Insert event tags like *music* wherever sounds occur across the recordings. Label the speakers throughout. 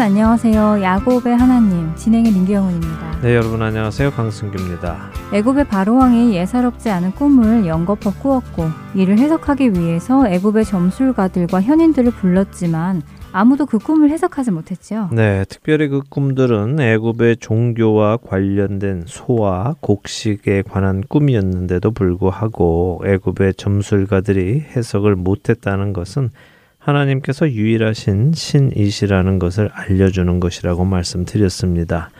Speaker 1: 여러분 안녕하세요. 야곱의 하나님 진행의 민경훈입니다.
Speaker 2: 네 여러분 안녕하세요. 강승규입니다.
Speaker 1: 애굽의 바로왕이 예사롭지 않은 꿈을 연거푸 꾸었고 이를 해석하기 위해서 애굽의 점술가들과 현인들을 불렀지만 아무도 그 꿈을 해석하지 못했지요.
Speaker 2: 네, 특별히 그 꿈들은 애굽의 종교와 관련된 소와 곡식에 관한 꿈이었는데도 불구하고 애굽의 점술가들이 해석을 못했다는 것은 하나님께서 유일하신 신이시라는 것을 알려주는 것이라고 말씀드렸습니다.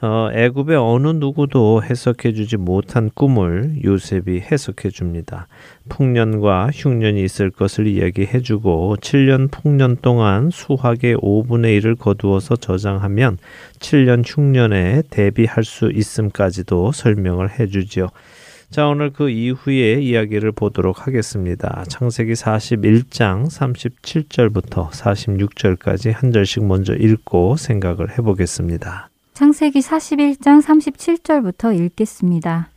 Speaker 2: 어, 애굽의 어느 누구도 해석해 주지 못한 꿈을 요셉이 해석해 줍니다. 풍년과 흉년이 있을 것을 이야기해 주고 7년 풍년 동안 수확의 5분의 1을 거두어서 저장하면 7년 흉년에 대비할 수 있음까지도 설명을 해 주지요. 자, 오늘 그 이후의 이야기를 보도록 하겠습니다. 창세기 41장 37절부터 46절까지 한 절씩 먼저 읽고 생각을 해보겠습니다.
Speaker 1: 창세기 41장 37절부터 읽겠습니다.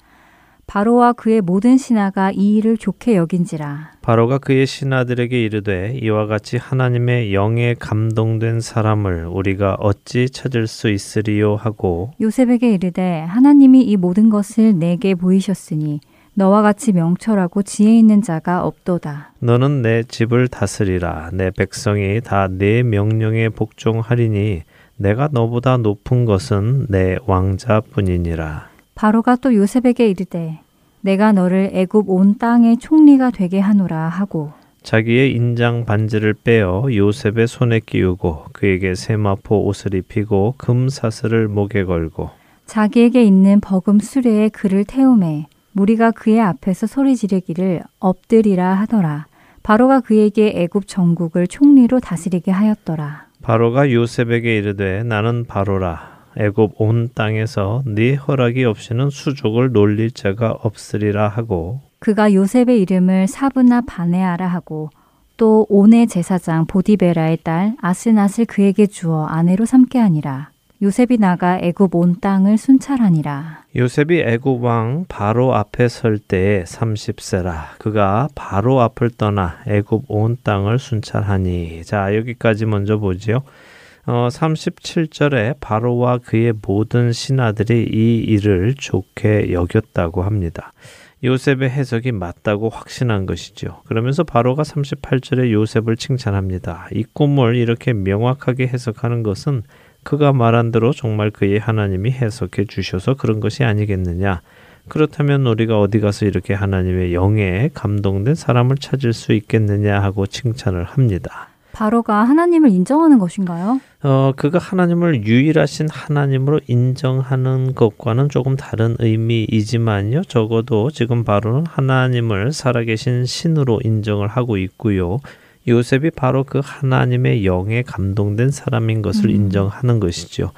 Speaker 1: 바로와 그의 모든 신하가 이 일을 좋게 여긴지라.
Speaker 2: 바로가 그의 신하들에게 이르되 이와 같이 하나님의 영에 감동된 사람을 우리가 어찌 찾을 수 있으리요 하고
Speaker 1: 요셉에게 이르되 하나님이 이 모든 것을 내게 보이셨으니 너와 같이 명철하고 지혜 있는 자가 없도다.
Speaker 2: 너는 내 집을 다스리라 내 백성이 다 내 명령에 복종하리니 내가 너보다 높은 것은 내 왕자뿐이니라.
Speaker 1: 바로가 또 요셉에게 이르되 내가 너를 애굽 온 땅의 총리가 되게 하노라 하고
Speaker 2: 자기의 인장 반지를 빼어 요셉의 손에 끼우고 그에게 세마포 옷을 입히고 금 사슬을 목에 걸고
Speaker 1: 자기에게 있는 버금 수레에 그를 태우매 무리가 그의 앞에서 소리 지르기를 엎드리라 하더라. 바로가 그에게 애굽 전국을 총리로 다스리게 하였더라.
Speaker 2: 바로가 요셉에게 이르되 나는 바로라 애굽 온 땅에서 네 허락이 없이는 수족을 놀릴 자가 없으리라 하고
Speaker 1: 그가 요셉의 이름을 사브나 바네아라 하고 또 온의 제사장 보디베라의 딸 아스낫을 그에게 주어 아내로 삼게 하니라. 요셉이 나가 애굽 온 땅을 순찰하니라.
Speaker 2: 요셉이 애굽 왕 바로 앞에 설 때에 30세라. 그가 바로 앞을 떠나 애굽 온 땅을 순찰하니. 자 여기까지 먼저 보지요. 어, 37절에 바로와 그의 모든 신하들이 이 일을 좋게 여겼다고 합니다. 요셉의 해석이 맞다고 확신한 것이죠. 그러면서 바로가 38절에 요셉을 칭찬합니다. 이 꿈을 이렇게 명확하게 해석하는 것은 그가 말한 대로 정말 그의 하나님이 해석해 주셔서 그런 것이 아니겠느냐. 그렇다면 우리가 어디 가서 이렇게 하나님의 영에 감동된 사람을 찾을 수 있겠느냐 하고 칭찬을 합니다.
Speaker 1: 바로가 하나님을 인정하는 것인가요?
Speaker 2: 어, 그가 하나님을 유일하신 하나님으로 인정하는 것과는 조금 다른 의미이지만요. 적어도 지금 바로는 하나님을 살아계신 신으로 인정을 하고 있고요. 요셉이 바로 그 하나님의 영에 감동된 사람인 것을 음. 인정하는 것이죠.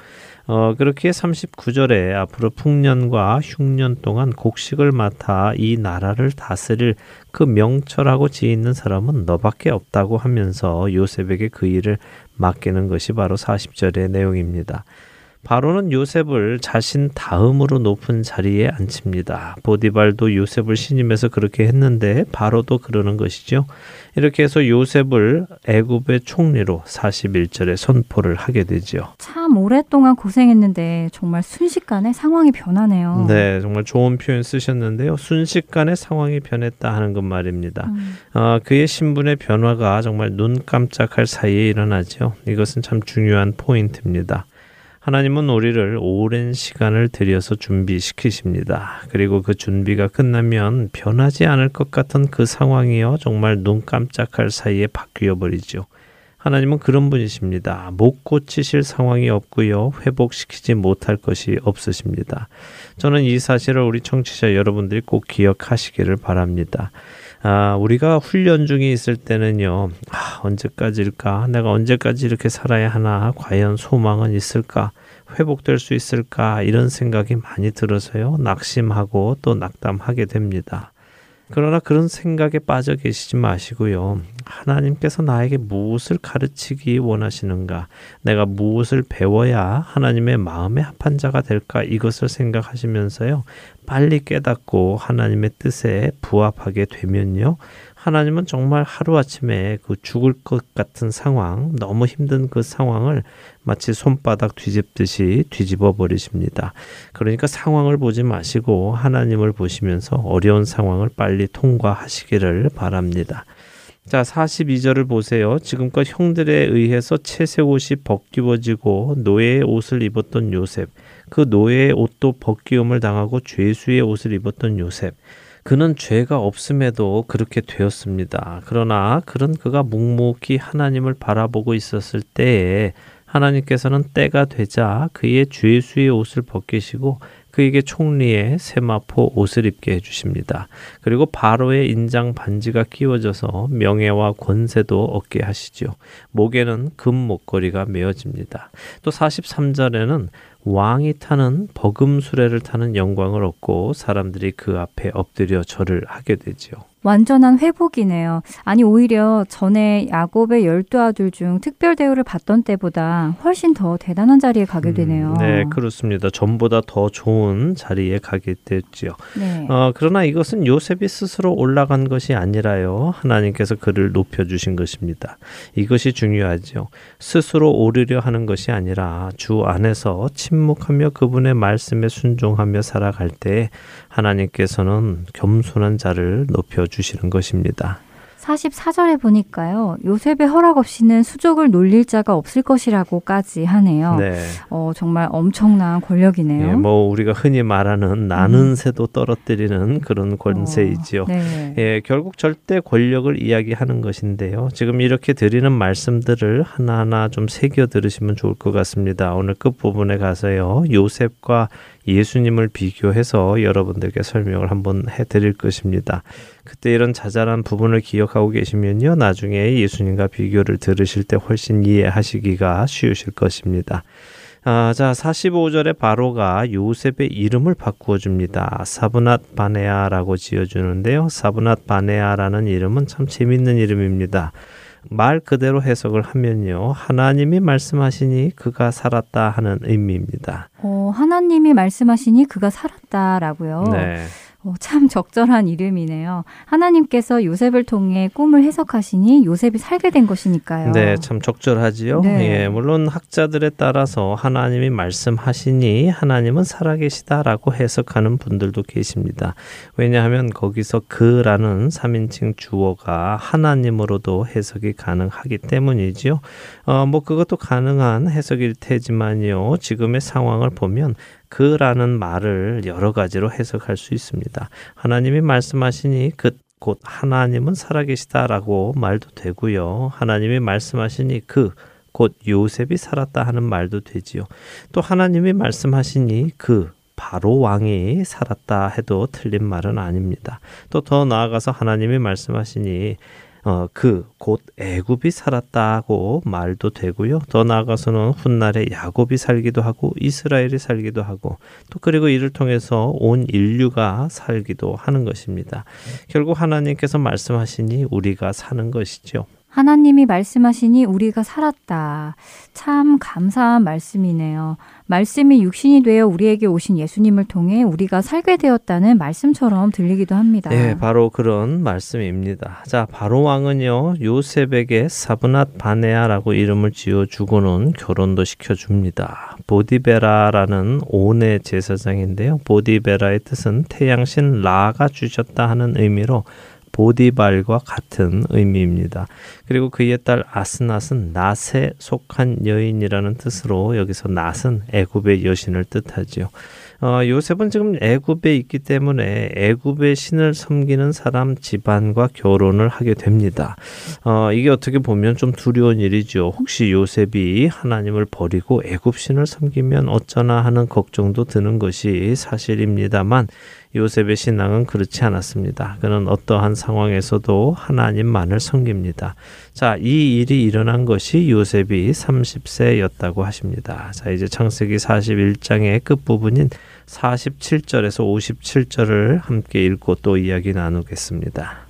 Speaker 2: 어, 그렇게 39절에 앞으로 풍년과 흉년 동안 곡식을 맡아 이 나라를 다스릴 그 명철하고 지혜 있는 사람은 너밖에 없다고 하면서 요셉에게 그 일을 맡기는 것이 바로 40절의 내용입니다. 바로는 요셉을 자신 다음으로 높은 자리에 앉힙니다. 보디발도 요셉을 신임해서 그렇게 했는데 바로도 그러는 것이죠. 이렇게 해서 요셉을 애굽의 총리로 41절에 선포를 하게 되죠.
Speaker 1: 참 오랫동안 고생했는데 정말 순식간에 상황이 변하네요.
Speaker 2: 네, 정말 좋은 표현 쓰셨는데요. 순식간에 상황이 변했다 하는 것 말입니다. 음. 어, 그의 신분의 변화가 정말 눈 깜짝할 사이에 일어나죠. 이것은 참 중요한 포인트입니다. 하나님은 우리를 오랜 시간을 들여서 준비시키십니다. 그리고 그 준비가 끝나면 변하지 않을 것 같은 그 상황이요. 정말 눈 깜짝할 사이에 바뀌어 버리죠. 하나님은 그런 분이십니다. 못 고치실 상황이 없고요. 회복시키지 못할 것이 없으십니다. 저는 이 사실을 우리 청취자 여러분들이 꼭 기억하시기를 바랍니다. 아, 우리가 훈련 중에 있을 때는요, 아, 언제까지일까? 내가 언제까지 이렇게 살아야 하나? 과연 소망은 있을까? 회복될 수 있을까? 이런 생각이 많이 들어서요, 낙심하고 또 낙담하게 됩니다. 그러나 그런 생각에 빠져 계시지 마시고요. 하나님께서 나에게 무엇을 가르치기 원하시는가? 내가 무엇을 배워야 하나님의 마음에 합한 자가 될까? 이것을 생각하시면서요. 빨리 깨닫고 하나님의 뜻에 부합하게 되면요. 하나님은 정말 하루아침에 그 죽을 것 같은 상황, 너무 힘든 그 상황을 마치 손바닥 뒤집듯이 뒤집어 버리십니다. 그러니까 상황을 보지 마시고 하나님을 보시면서 어려운 상황을 빨리 통과하시기를 바랍니다. 자, 42절을 보세요. 지금껏 형들에 의해서 채색 옷이 벗기워지고 노예의 옷을 입었던 요셉, 그 노예의 옷도 벗기움을 당하고 죄수의 옷을 입었던 요셉. 그는 죄가 없음에도 그렇게 되었습니다. 그러나 그런 그가 묵묵히 하나님을 바라보고 있었을 때에 하나님께서는 때가 되자 그의 죄수의 옷을 벗기시고 그에게 총리의 세마포 옷을 입게 해주십니다. 그리고 바로의 인장 반지가 끼워져서 명예와 권세도 얻게 하시죠. 목에는 금 목걸이가 메어집니다. 또 43절에는 왕이 타는 버금 수레를 타는 영광을 얻고 사람들이 그 앞에 엎드려 절을 하게 되지요.
Speaker 1: 완전한 회복이네요. 아니 오히려 전에 야곱의 열두 아들 중 특별 대우를 받던 때보다 훨씬 더 대단한 자리에 가게 음, 되네요.
Speaker 2: 음, 네, 그렇습니다. 전보다 더 좋은 자리에 가게 됐지요. 네. 어, 그러나 이것은 요셉이 스스로 올라간 것이 아니라요. 하나님께서 그를 높여 주신 것입니다. 이것이 중요하죠. 스스로 오르려 하는 것이 아니라 주 안에서 침묵하며 그분의 말씀에 순종하며 살아갈 때 하나님께서는 겸손한 자를 높여 주시는 것입니다.
Speaker 1: 44절에 보니까요. 요셉의 허락 없이는 수족을 놀릴 자가 없을 것이라고까지 하네요. 네. 어, 정말 엄청난 권력이네요. 예,
Speaker 2: 뭐 우리가 흔히 말하는 나는 음. 새도 떨어뜨리는 그런 권세이지요. 어, 네. 예, 결국 절대 권력을 이야기하는 것인데요. 지금 이렇게 드리는 말씀들을 하나하나 좀 새겨 들으시면 좋을 것 같습니다. 오늘 끝부분에 가서요. 요셉과 예수님을 비교해서 여러분들께 설명을 한번 해드릴 것입니다. 그때 이런 자잘한 부분을 기억하고 계시면요. 나중에 예수님과 비교를 들으실 때 훨씬 이해하시기가 쉬우실 것입니다. 아, 자, 45절에 바로가 요셉의 이름을 바꾸어 줍니다. 사브낫 바네아라고 지어 주는데요. 사브낫 바네아라는 이름은 참 재밌는 이름입니다. 말 그대로 해석을 하면요. 하나님이 말씀하시니 그가 살았다 하는 의미입니다.
Speaker 1: 어, 하나님이 말씀하시니 그가 살았다라고요. 네. 어, 참 적절한 이름이네요. 하나님께서 요셉을 통해 꿈을 해석하시니 요셉이 살게 된 것이니까요.
Speaker 2: 네, 참 적절하지요. 네. 예, 물론 학자들에 따라서 하나님이 말씀하시니 하나님은 살아계시다라고 해석하는 분들도 계십니다. 왜냐하면 거기서 그라는 3인칭 주어가 하나님으로도 해석이 가능하기 때문이지요. 어, 뭐 그것도 가능한 해석일 테지만요. 지금의 상황을 보면 그라는 말을 여러 가지로 해석할 수 있습니다. 하나님이 말씀하시니 그 곧 하나님은 살아계시다라고 말도 되고요. 하나님이 말씀하시니 그곧 요셉이 살았다 하는 말도 되지요. 또 하나님이 말씀하시니 그 바로 왕이 살았다 해도 틀린 말은 아닙니다. 또 더 나아가서 하나님이 말씀하시니 어, 그 곧 애굽이 살았다고 말도 되고요. 더 나아가서는 훗날에 야곱이 살기도 하고 이스라엘이 살기도 하고 또 그리고 이를 통해서 온 인류가 살기도 하는 것입니다. 결국 하나님께서 말씀하시니 우리가 사는 것이죠.
Speaker 1: 하나님이 말씀하시니 우리가 살았다. 참 감사한 말씀이네요. 말씀이 육신이 되어 우리에게 오신 예수님을 통해 우리가 살게 되었다는 말씀처럼 들리기도 합니다.
Speaker 2: 네, 바로 그런 말씀입니다. 자, 바로 왕은요, 요셉에게 사브낫 바네아라고 이름을 지어 주고는 결혼도 시켜 줍니다. 보디베라라는 온의 제사장인데요. 보디베라의 뜻은 태양신 라가 주셨다 하는 의미로 보디발과 같은 의미입니다. 그리고 그의 딸 아스낫은 낫에 속한 여인이라는 뜻으로 여기서 낫은 애굽의 여신을 뜻하지요. 어, 요셉은 지금 애굽에 있기 때문에 애굽의 신을 섬기는 사람 집안과 결혼을 하게 됩니다. 어, 이게 어떻게 보면 좀 두려운 일이죠. 혹시 요셉이 하나님을 버리고 애굽 신을 섬기면 어쩌나 하는 걱정도 드는 것이 사실입니다만 요셉의 신앙은 그렇지 않았습니다. 그는 어떠한 상황에서도 하나님만을 섬깁니다. 자, 이 일이 일어난 것이 요셉이 30세였다고 하십니다. 자, 이제 창세기 41장의 끝부분인 47절에서 57절을 함께 읽고 또 이야기 나누겠습니다.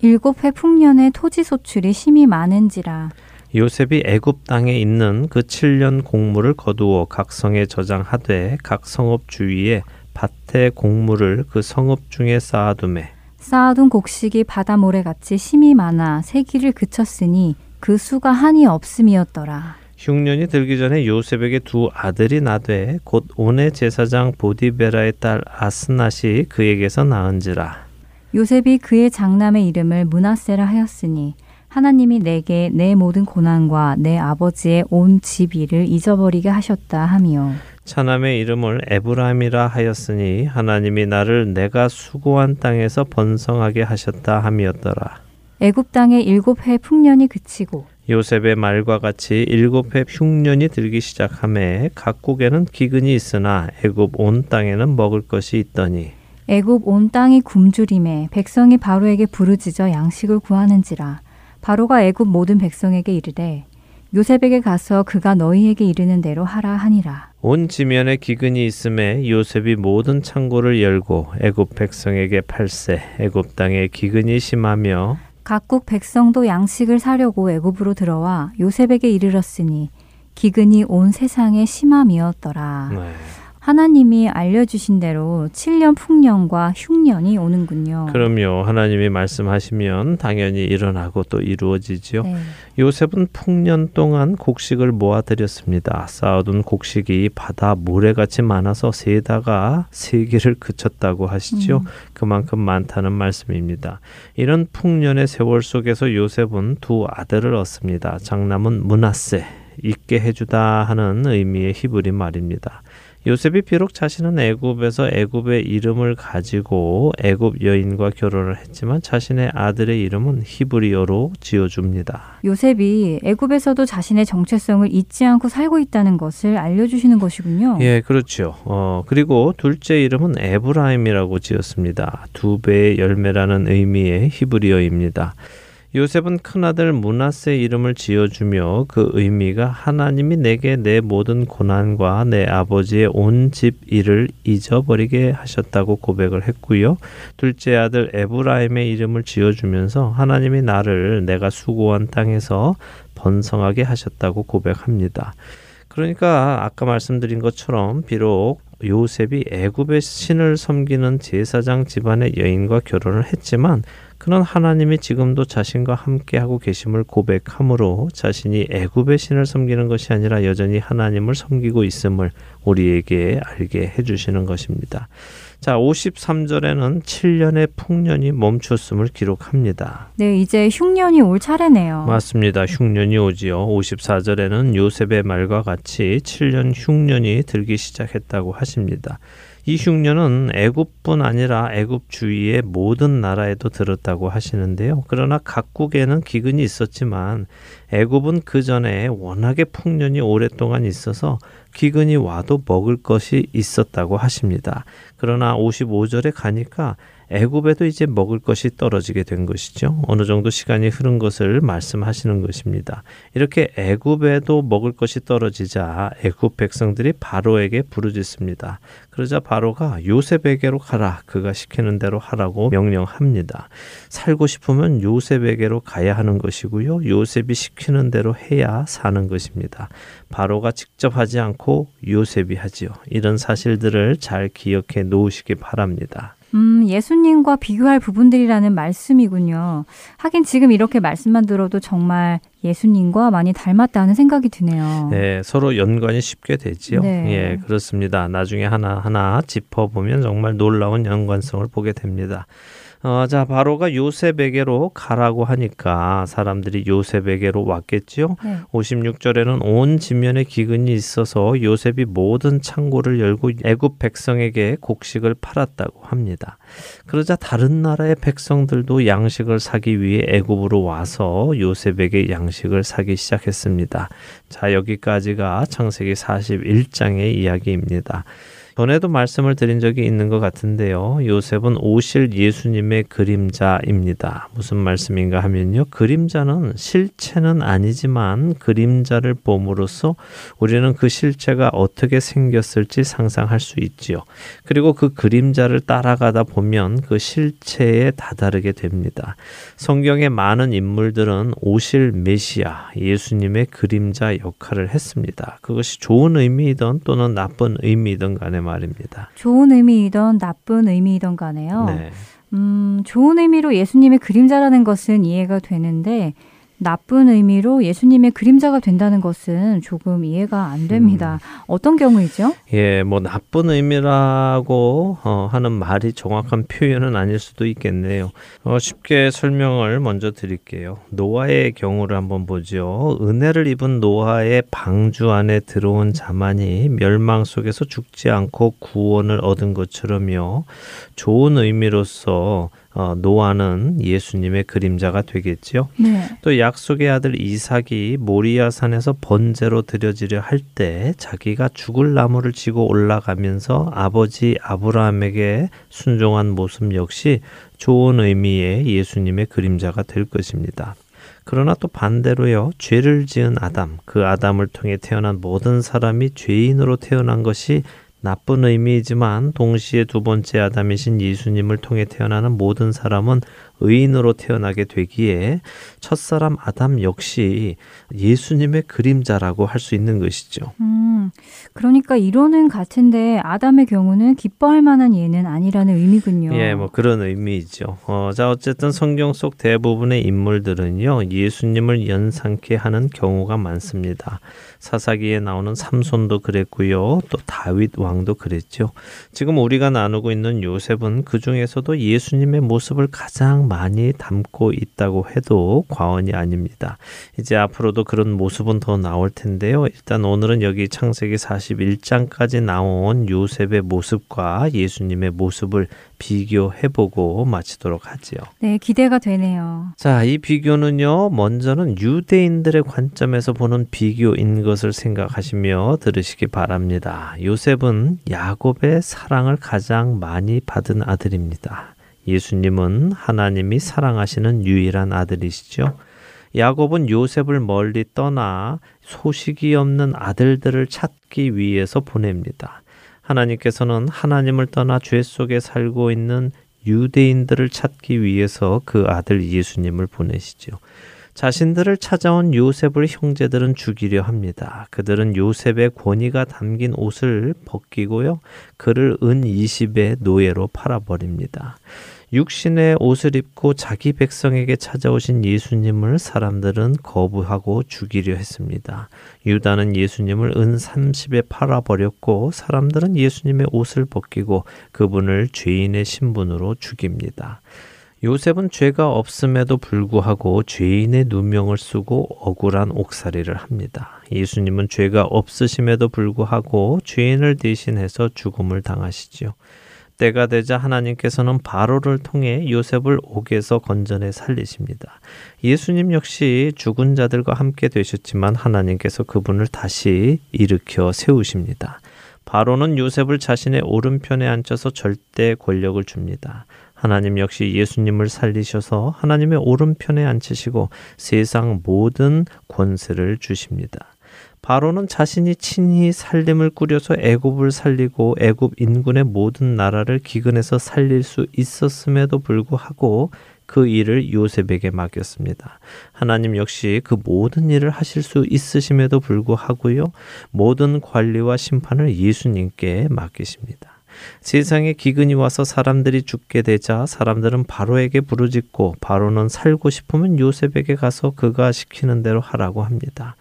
Speaker 1: 일곱 해 풍년의 토지 소출이 심히 많은지라
Speaker 2: 요셉이 애굽 땅에 있는 그 7년 공물을 거두어 각 성에 저장하되 각 성읍 주위에 밭의 곡물을 그 성읍 중에 쌓아두매
Speaker 1: 쌓아둔 곡식이 바다 모래같이 심이 많아 세기를 그쳤으니 그 수가 한이 없음이었더라.
Speaker 2: 흉년이 들기 전에 요셉에게 두 아들이 나되 곧 온의 제사장 보디베라의 딸 아스낫이 그에게서 낳은지라.
Speaker 1: 요셉이 그의 장남의 이름을 문하세라 하였으니 하나님이 내게 내 모든 고난과 내 아버지의 온 집 일을 잊어버리게 하셨다 하미요.
Speaker 2: 차남의 이름을 에브라임이라 하였으니 하나님이 나를 내가 수고한 땅에서 번성하게 하셨다 함이었더라.
Speaker 1: 애굽 땅에 일곱 해 풍년이 그치고
Speaker 2: 요셉의 말과 같이 일곱 해 흉년이 들기 시작함에 각국에는 기근이 있으나 애굽 온 땅에는 먹을 것이 있더니
Speaker 1: 애굽 온 땅이 굶주림에 백성이 바로에게 부르짖어 양식을 구하는지라 바로가 애굽 모든 백성에게 이르되 요셉에게 가서 그가 너희에게 이르는 대로 하라 하니라.
Speaker 2: 온 지면에 기근이 있음에 요셉이 모든 창고를 열고 애굽 백성에게 팔세 애굽 땅에 기근이 심하며
Speaker 1: 각국 백성도 양식을 사려고 애굽으로 들어와 요셉에게 이르렀으니 기근이 온 세상에 심함이었더라.
Speaker 2: 네.
Speaker 1: 하나님이 알려주신 대로 7년 풍년과 흉년이 오는군요.
Speaker 2: 그럼요. 하나님이 말씀하시면 당연히 일어나고 또 이루어지지요.
Speaker 1: 네.
Speaker 2: 요셉은 풍년 동안 곡식을 모아들였습니다. 쌓아둔 곡식이 바다 모래같이 많아서 세다가 세기를 그쳤다고 하시죠.
Speaker 1: 음.
Speaker 2: 그만큼 많다는 말씀입니다. 이런 풍년의 세월 속에서 요셉은 두 아들을 얻습니다. 장남은 문하세, 있게 해주다 하는 의미의 히브리 말입니다. 요셉이 비록 자신은 애굽에서 애굽의 이름을 가지고 애굽 여인과 결혼을 했지만 자신의 아들의 이름은 히브리어로 지어줍니다.
Speaker 1: 요셉이 애굽에서도 자신의 정체성을 잊지 않고 살고 있다는 것을 알려주시는 것이군요.
Speaker 2: 예, 그렇죠. 어, 그리고 둘째 이름은 에브라임이라고 지었습니다. 두 배의 열매라는 의미의 히브리어입니다. 요셉은 큰아들 문하세 이름을 지어주며 그 의미가 하나님이 내게 내 모든 고난과 내 아버지의 온 집 일을 잊어버리게 하셨다고 고백을 했고요. 둘째 아들 에브라임의 이름을 지어주면서 하나님이 나를 내가 수고한 땅에서 번성하게 하셨다고 고백합니다. 그러니까 아까 말씀드린 것처럼 비록 요셉이 애굽의 신을 섬기는 제사장 집안의 여인과 결혼을 했지만 그는 하나님이 지금도 자신과 함께 하고 계심을 고백함으로 자신이 애굽의 신을 섬기는 것이 아니라 여전히 하나님을 섬기고 있음을 우리에게 알게 해 주시는 것입니다. 자, 53절에는 7년의 풍년이 멈췄음을 기록합니다.
Speaker 1: 네, 이제 흉년이 올 차례네요.
Speaker 2: 맞습니다. 흉년이 오지요. 54절에는 요셉의 말과 같이 7년 흉년이 들기 시작했다고 하십니다. 이 흉년은 애굽뿐 아니라 애굽 주위의 모든 나라에도 들었다고 하시는데요. 그러나 각국에는 기근이 있었지만 애굽은 그 전에 워낙에 풍년이 오랫동안 있어서 기근이 와도 먹을 것이 있었다고 하십니다. 그러나 55절에 가니까 애굽에도 이제 먹을 것이 떨어지게 된 것이죠. 어느 정도 시간이 흐른 것을 말씀하시는 것입니다. 이렇게 애굽에도 먹을 것이 떨어지자 애굽 백성들이 바로에게 부르짖습니다. 그러자 바로가 요셉에게로 가라. 그가 시키는 대로 하라고 명령합니다. 살고 싶으면 요셉에게로 가야 하는 것이고요. 요셉이 시키는 대로 해야 사는 것입니다. 바로가 직접 하지 않고 요셉이 하지요. 이런 사실들을 잘 기억해 놓으시기 바랍니다.
Speaker 1: 음, 예수님과 비교할 부분들이라는 말씀이군요. 하긴 지금 이렇게 말씀만 들어도 정말 예수님과 많이 닮았다는 생각이 드네요.
Speaker 2: 네, 서로 연관이 쉽게 되지요.
Speaker 1: 네.
Speaker 2: 예, 그렇습니다. 나중에 하나하나 짚어보면 정말 놀라운 연관성을 보게 됩니다. 어, 자, 바로가 요셉에게로 가라고 하니까 사람들이 요셉에게로 왔겠지요.
Speaker 1: 네.
Speaker 2: 56절에는 온 지면에 기근이 있어서 요셉이 모든 창고를 열고 애굽 백성에게 곡식을 팔았다고 합니다. 그러자 다른 나라의 백성들도 양식을 사기 위해 애굽으로 와서 요셉에게 양식을 사기 시작했습니다. 자, 여기까지가 창세기 41장의 이야기입니다. 전에도 말씀을 드린 적이 있는 것 같은데요. 요셉은 오실 예수님의 그림자입니다. 무슨 말씀인가 하면요. 그림자는 실체는 아니지만 그림자를 봄으로써 우리는 그 실체가 어떻게 생겼을지 상상할 수 있지요. 그리고 그 그림자를 따라가다 보면 그 실체에 다다르게 됩니다. 성경의 많은 인물들은 오실 메시아, 예수님의 그림자 역할을 했습니다. 그것이 좋은 의미이든 또는 나쁜 의미이든 간에 말입니다.
Speaker 1: 좋은 의미이던 나쁜 의미이던 간에요.
Speaker 2: 네.
Speaker 1: 음, 좋은 의미로 예수님의 그림자라는 것은 이해가 되는데 나쁜 의미로 예수님의 그림자가 된다는 것은 조금 이해가 안 됩니다. 어떤 경우이죠?
Speaker 2: 예, 뭐 나쁜 의미라고 어, 하는 말이 정확한 표현은 아닐 수도 있겠네요. 어, 쉽게 설명을 먼저 드릴게요. 노아의 경우를 한번 보죠. 은혜를 입은 노아의 방주 안에 들어온 자만이 멸망 속에서 죽지 않고 구원을 얻은 것처럼요. 좋은 의미로서 어, 노아는 예수님의 그림자가 되겠지요.
Speaker 1: 네.
Speaker 2: 또 약속의 아들 이삭이 모리아 산에서 번제로 드려지려 할 때 자기가 죽을 나무를 지고 올라가면서 아버지 아브라함에게 순종한 모습 역시 좋은 의미의 예수님의 그림자가 될 것입니다. 그러나 또 반대로요, 죄를 지은 아담, 그 아담을 통해 태어난 모든 사람이 죄인으로 태어난 것이 나쁜 의미이지만 동시에 두 번째 아담이신 예수님을 통해 태어나는 모든 사람은 의인으로 태어나게 되기에 첫사람 아담 역시 예수님의 그림자라고 할 수 있는 것이죠.
Speaker 1: 음, 그러니까 이론은 같은데 아담의 경우는 기뻐할 만한 예는 아니라는 의미군요.
Speaker 2: 예, 뭐 그런 의미이죠. 어, 자, 어쨌든 성경 속 대부분의 인물들은요, 예수님을 연상케 하는 경우가 많습니다. 사사기에 나오는 삼손도 그랬고요. 또 다윗 왕도 그랬죠. 지금 우리가 나누고 있는 요셉은 그 중에서도 예수님의 모습을 가장 많이 담고 있다고 해도 과언이 아닙니다. 이제 앞으로도 그런 모습은 더 나올 텐데요. 일단 오늘은 여기 창세기 41장까지 나온 요셉의 모습과 예수님의 모습을 비교해보고 마치도록 하지요.
Speaker 1: 네, 기대가 되네요.
Speaker 2: 자, 이 비교는요, 먼저는 유대인들의 관점에서 보는 비교인 것을 생각하시며 들으시기 바랍니다. 요셉은 야곱의 사랑을 가장 많이 받은 아들입니다. 예수님은 하나님이 사랑하시는 유일한 아들이시죠. 야곱은 요셉을 멀리 떠나 소식이 없는 아들들을 찾기 위해서 보냅니다. 하나님께서는 하나님을 떠나 죄 속에 살고 있는 유대인들을 찾기 위해서 그 아들 예수님을 보내시죠. 자신들을 찾아온 요셉을 형제들은 죽이려 합니다. 그들은 요셉의 권위가 담긴 옷을 벗기고요. 그를 은 20의 노예로 팔아버립니다. 육신의 옷을 입고 자기 백성에게 찾아오신 예수님을 사람들은 거부하고 죽이려 했습니다. 유다는 예수님을 은 30에 팔아버렸고 사람들은 예수님의 옷을 벗기고 그분을 죄인의 신분으로 죽입니다. 요셉은 죄가 없음에도 불구하고 죄인의 누명을 쓰고 억울한 옥살이를 합니다. 예수님은 죄가 없으심에도 불구하고 죄인을 대신해서 죽음을 당하시지요. 때가 되자 하나님께서는 바로를 통해 요셉을 옥에서 건져내 살리십니다. 예수님 역시 죽은 자들과 함께 되셨지만 하나님께서 그분을 다시 일으켜 세우십니다. 바로는 요셉을 자신의 오른편에 앉혀서 절대 권력을 줍니다. 하나님 역시 예수님을 살리셔서 하나님의 오른편에 앉히시고 세상 모든 권세를 주십니다. 바로는 자신이 친히 살림을 꾸려서 애굽을 살리고 애굽 인군의 모든 나라를 기근에서 살릴 수 있었음에도 불구하고 그 일을 요셉에게 맡겼습니다. 하나님 역시 그 모든 일을 하실 수 있으심에도 불구하고요. 모든 관리와 심판을 예수님께 맡기십니다. 세상에 기근이 와서 사람들이 죽게 되자 사람들은 바로에게 부르짖고 바로는 살고 싶으면 요셉에게 가서 그가 시키는 대로 하라고 합니다.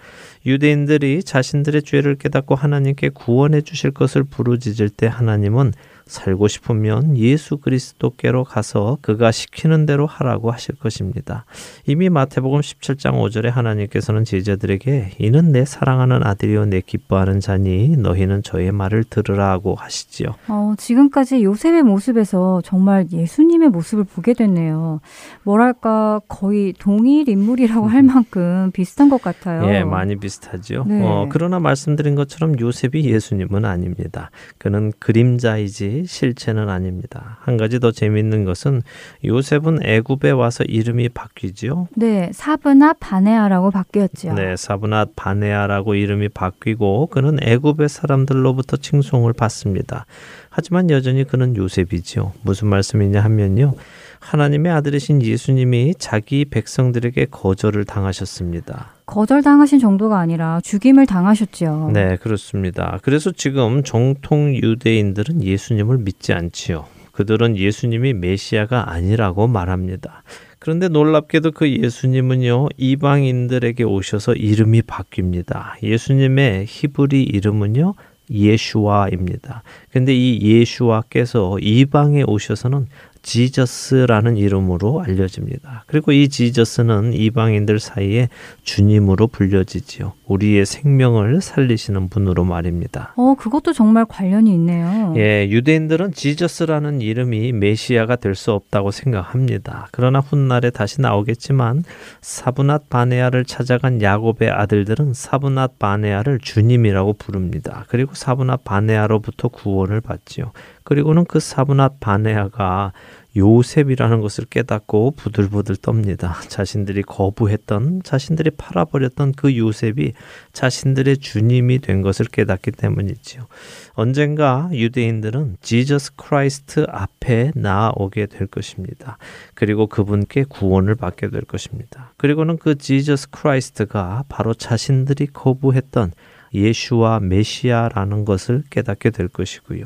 Speaker 2: 유대인들이 자신들의 죄를 깨닫고 하나님께 구원해 주실 것을 부르짖을 때 하나님은 살고 싶으면 예수 그리스도께로 가서 그가 시키는 대로 하라고 하실 것입니다. 이미 마태복음 17장 5절에 하나님께서는 제자들에게 이는 내 사랑하는 아들이요 내 기뻐하는 자니 너희는 저의 말을 들으라 하고 하시지요.
Speaker 1: 어, 지금까지 요셉의 모습에서 정말 예수님의 모습을 보게 됐네요. 뭐랄까 거의 동일 인물이라고 할 만큼 비슷한 것 같아요.
Speaker 2: 예, 많이 비슷하죠. 네. 어, 그러나 말씀드린 것처럼 요셉이 예수님은 아닙니다. 그는 그림자이지 실체는 아닙니다. 한 가지 더 재미있는 것은 요셉은 애굽에 와서 이름이 바뀌지요.
Speaker 1: 네, 사브낫 바네아라고 바뀌었죠.
Speaker 2: 네, 사브낫 바네아라고 이름이 바뀌고 그는 애굽의 사람들로부터 칭송을 받습니다. 하지만 여전히 그는 요셉이지요. 무슨 말씀이냐 하면요. 하나님의 아들이신 예수님이 자기 백성들에게 거절을 당하셨습니다.
Speaker 1: 거절당하신 정도가 아니라 죽임을 당하셨죠.
Speaker 2: 네, 그렇습니다. 그래서 지금 정통 유대인들은 예수님을 믿지 않지요. 그들은 예수님이 메시아가 아니라고 말합니다. 그런데 놀랍게도 그 예수님은요, 이방인들에게 오셔서 이름이 바뀝니다. 예수님의 히브리 이름은요, 예슈와입니다. 근데 이 예슈와께서 이방에 오셔서는 지저스라는 이름으로 알려집니다. 그리고 이 지저스는 이방인들 사이에 주님으로 불려지지요. 우리의 생명을 살리시는 분으로 말입니다.
Speaker 1: 어, 그것도 정말 관련이 있네요.
Speaker 2: 예, 유대인들은 지저스라는 이름이 메시아가 될 수 없다고 생각합니다. 그러나 훗날에 다시 나오겠지만 사브낫 바네아를 찾아간 야곱의 아들들은 사브낫 바네아를 주님이라고 부릅니다. 그리고 사브낫 바네아로부터 구원을 받지요. 그리고는 그 사브낫 바네아가 요셉이라는 것을 깨닫고 부들부들 떱니다. 자신들이 거부했던, 자신들이 팔아버렸던 그 요셉이 자신들의 주님이 된 것을 깨닫기 때문이지요. 언젠가 유대인들은 Jesus Christ 앞에 나아오게 될 것입니다. 그리고 그분께 구원을 받게 될 것입니다. 그리고는 그 Jesus Christ가 바로 자신들이 거부했던 예슈와 메시아라는 것을 깨닫게 될 것이고요.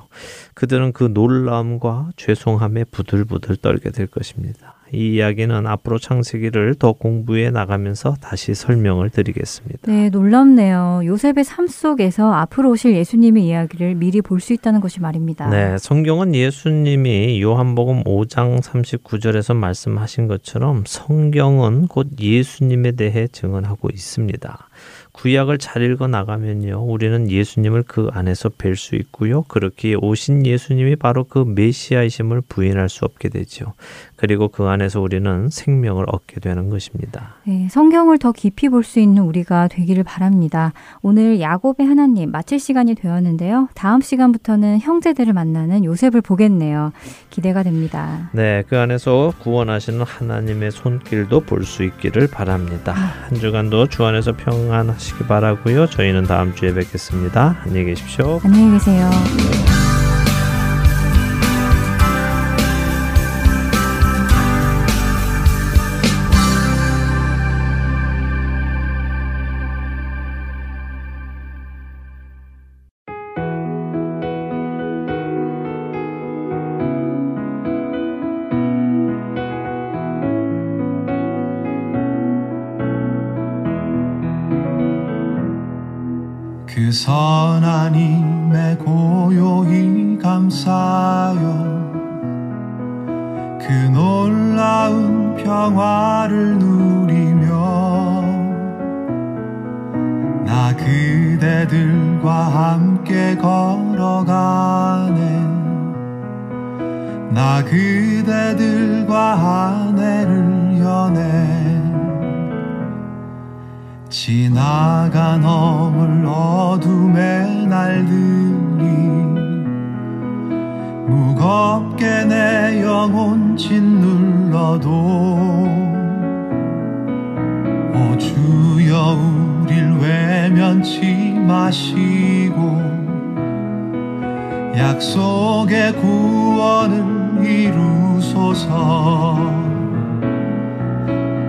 Speaker 2: 그들은 그 놀라움과 죄송함에 부들부들 떨게 될 것입니다. 이 이야기는 앞으로 창세기를 더 공부해 나가면서 다시 설명을 드리겠습니다.
Speaker 1: 네, 놀랍네요. 요셉의 삶 속에서 앞으로 오실 예수님의 이야기를 미리 볼 수 있다는 것이 말입니다.
Speaker 2: 네, 성경은 예수님이 요한복음 5장 39절에서 말씀하신 것처럼 성경은 곧 예수님에 대해 증언하고 있습니다. 구약을 잘 읽어 나가면요. 우리는 예수님을 그 안에서 뵐 수 있고요. 그렇게 오신 예수님이 바로 그 메시아이심을 부인할 수 없게 되죠. 그리고 그 안에서 우리는 생명을 얻게 되는 것입니다.
Speaker 1: 네, 성경을 더 깊이 볼 수 있는 우리가 되기를 바랍니다. 오늘 야곱의 하나님 마칠 시간이 되었는데요. 다음 시간부터는 형제들을 만나는 요셉을 보겠네요. 기대가 됩니다.
Speaker 2: 네, 그 안에서 구원하시는 하나님의 손길도 볼 수 있기를 바랍니다. 한 주간도 주 안에서 평안하시 기 바라고요. 저희는 다음 주에 뵙겠습니다. 안녕히 계십시오.
Speaker 1: 안녕히 계세요.
Speaker 3: 그 선한 힘에 고요히 감사여 그 놀라운 평화를 누리며 나 그대들과 함께 걸어가네. 나 그대들과 아내를 연해 지나가 넘을 어둠의 날들이 무겁게 내 영혼 짓눌러도 오 주여 우릴 외면치 마시고 약속의 구원을 이루소서.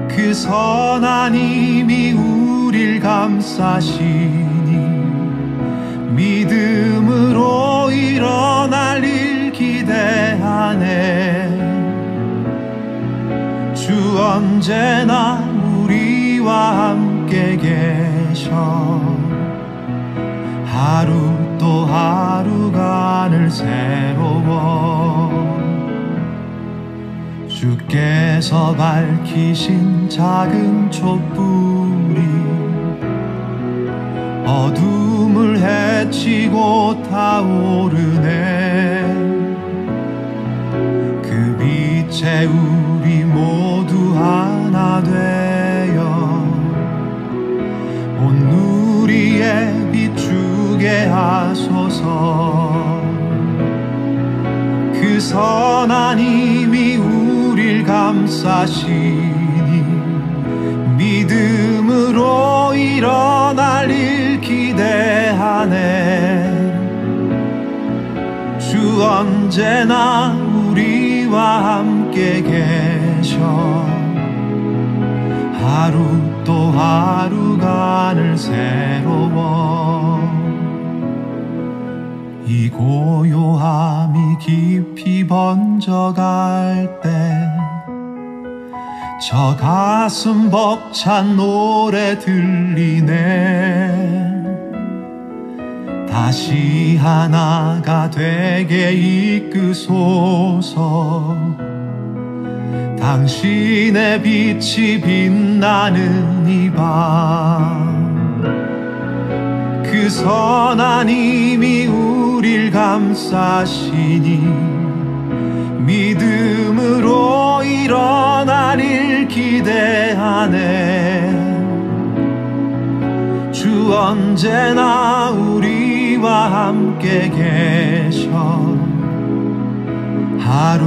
Speaker 3: 그 선한 힘이 우 릴 감싸시니 믿음으로 일어날 일 기대하네. 주 언제나 우리와 함께 계셔. 하루 또 하루가 늘 새로워. 주께서 밝히신 작은 촛불이 어둠을 헤치고 타오르네. 그 빛에 우리 모두 하나 되어 온 누리에 비추게 하소서. 그 선한 힘이 우릴 감싸시니 믿음으로 일어 언제나 우리와 함께 계셔. 하루 또 하루가 늘 새로워. 이 고요함이 깊이 번져갈 때 저 가슴 벅찬 노래 들리네 다시 하나가 되게 이끄소서. 당신의 빛이 빛나는 이밤그 선한 힘이 우릴 감싸시니 믿음으로 일어날 일 기대하네. 주 언제나 우리와 함께 계셔. 하루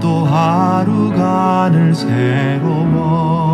Speaker 3: 또 하루가 늘 새로워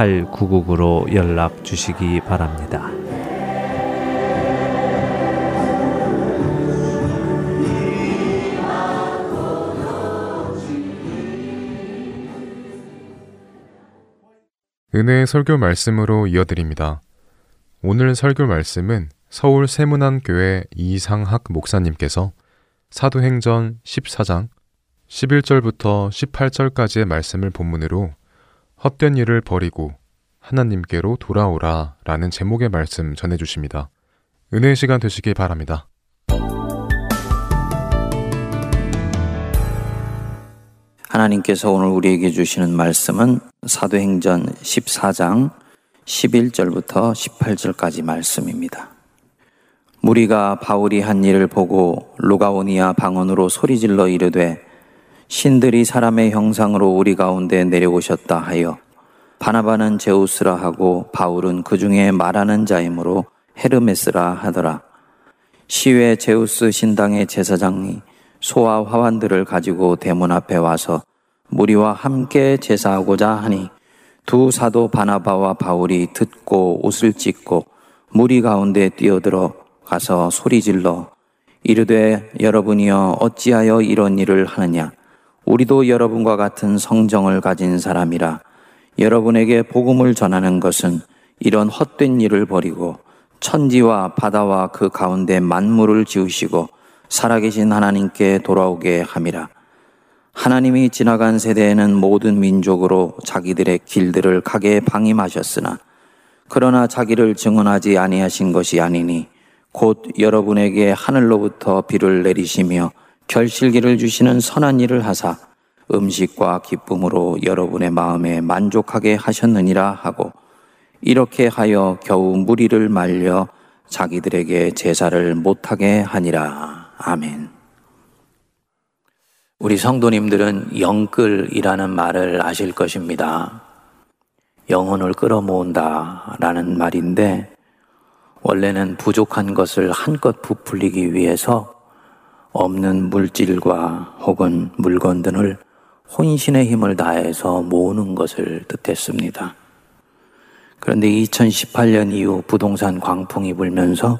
Speaker 2: 602-866-8999로 연락 주시기 바랍니다.
Speaker 4: 은혜의 설교 말씀으로 이어드립니다. 오늘 설교 말씀은 서울 세문안교회 이상학 목사님께서 사도행전 14장 11절부터 18절까지의 말씀을 본문으로 헛된 일을 버리고 하나님께로 돌아오라 라는 제목의 말씀 전해주십니다. 은혜의 시간 되시길 바랍니다.
Speaker 5: 하나님께서 오늘 우리에게 주시는 말씀은 사도행전 14장 11절부터 18절까지 말씀입니다. 무리가 바울이 한 일을 보고 루가오니아 방언으로 소리질러 이르되 신들이 사람의 형상으로 우리 가운데 내려오셨다 하여 바나바는 제우스라 하고 바울은 그 중에 말하는 자이므로 헤르메스라 하더라. 시외 제우스 신당의 제사장이 소와 화환들을 가지고 대문 앞에 와서 무리와 함께 제사하고자 하니 두 사도 바나바와 바울이 듣고 옷을 찢고 무리 가운데 뛰어들어 가서 소리질러 이르되 여러분이여 어찌하여 이런 일을 하느냐 우리도 여러분과 같은 성정을 가진 사람이라 여러분에게 복음을 전하는 것은 이런 헛된 일을 버리고 천지와 바다와 그 가운데 만물을 지으시고 살아계신 하나님께 돌아오게 함이라. 하나님이 지나간 세대에는 모든 민족으로 자기들의 길들을 가게 방임하셨으나 그러나 자기를 증언하지 아니하신 것이 아니니 곧 여러분에게 하늘로부터 비를 내리시며 결실기를 주시는 선한 일을 하사 음식과 기쁨으로 여러분의 마음에 만족하게 하셨느니라 하고 이렇게 하여 겨우 무리를 말려 자기들에게 제사를 못하게 하니라. 아멘. 우리 성도님들은 영끌이라는 말을 아실 것입니다. 영혼을 끌어모은다 라는 말인데, 원래는 부족한 것을 한껏 부풀리기 위해서 없는 물질과 혹은 물건들을 혼신의 힘을 다해서 모으는 것을 뜻했습니다. 그런데 2018년 이후 부동산 광풍이 불면서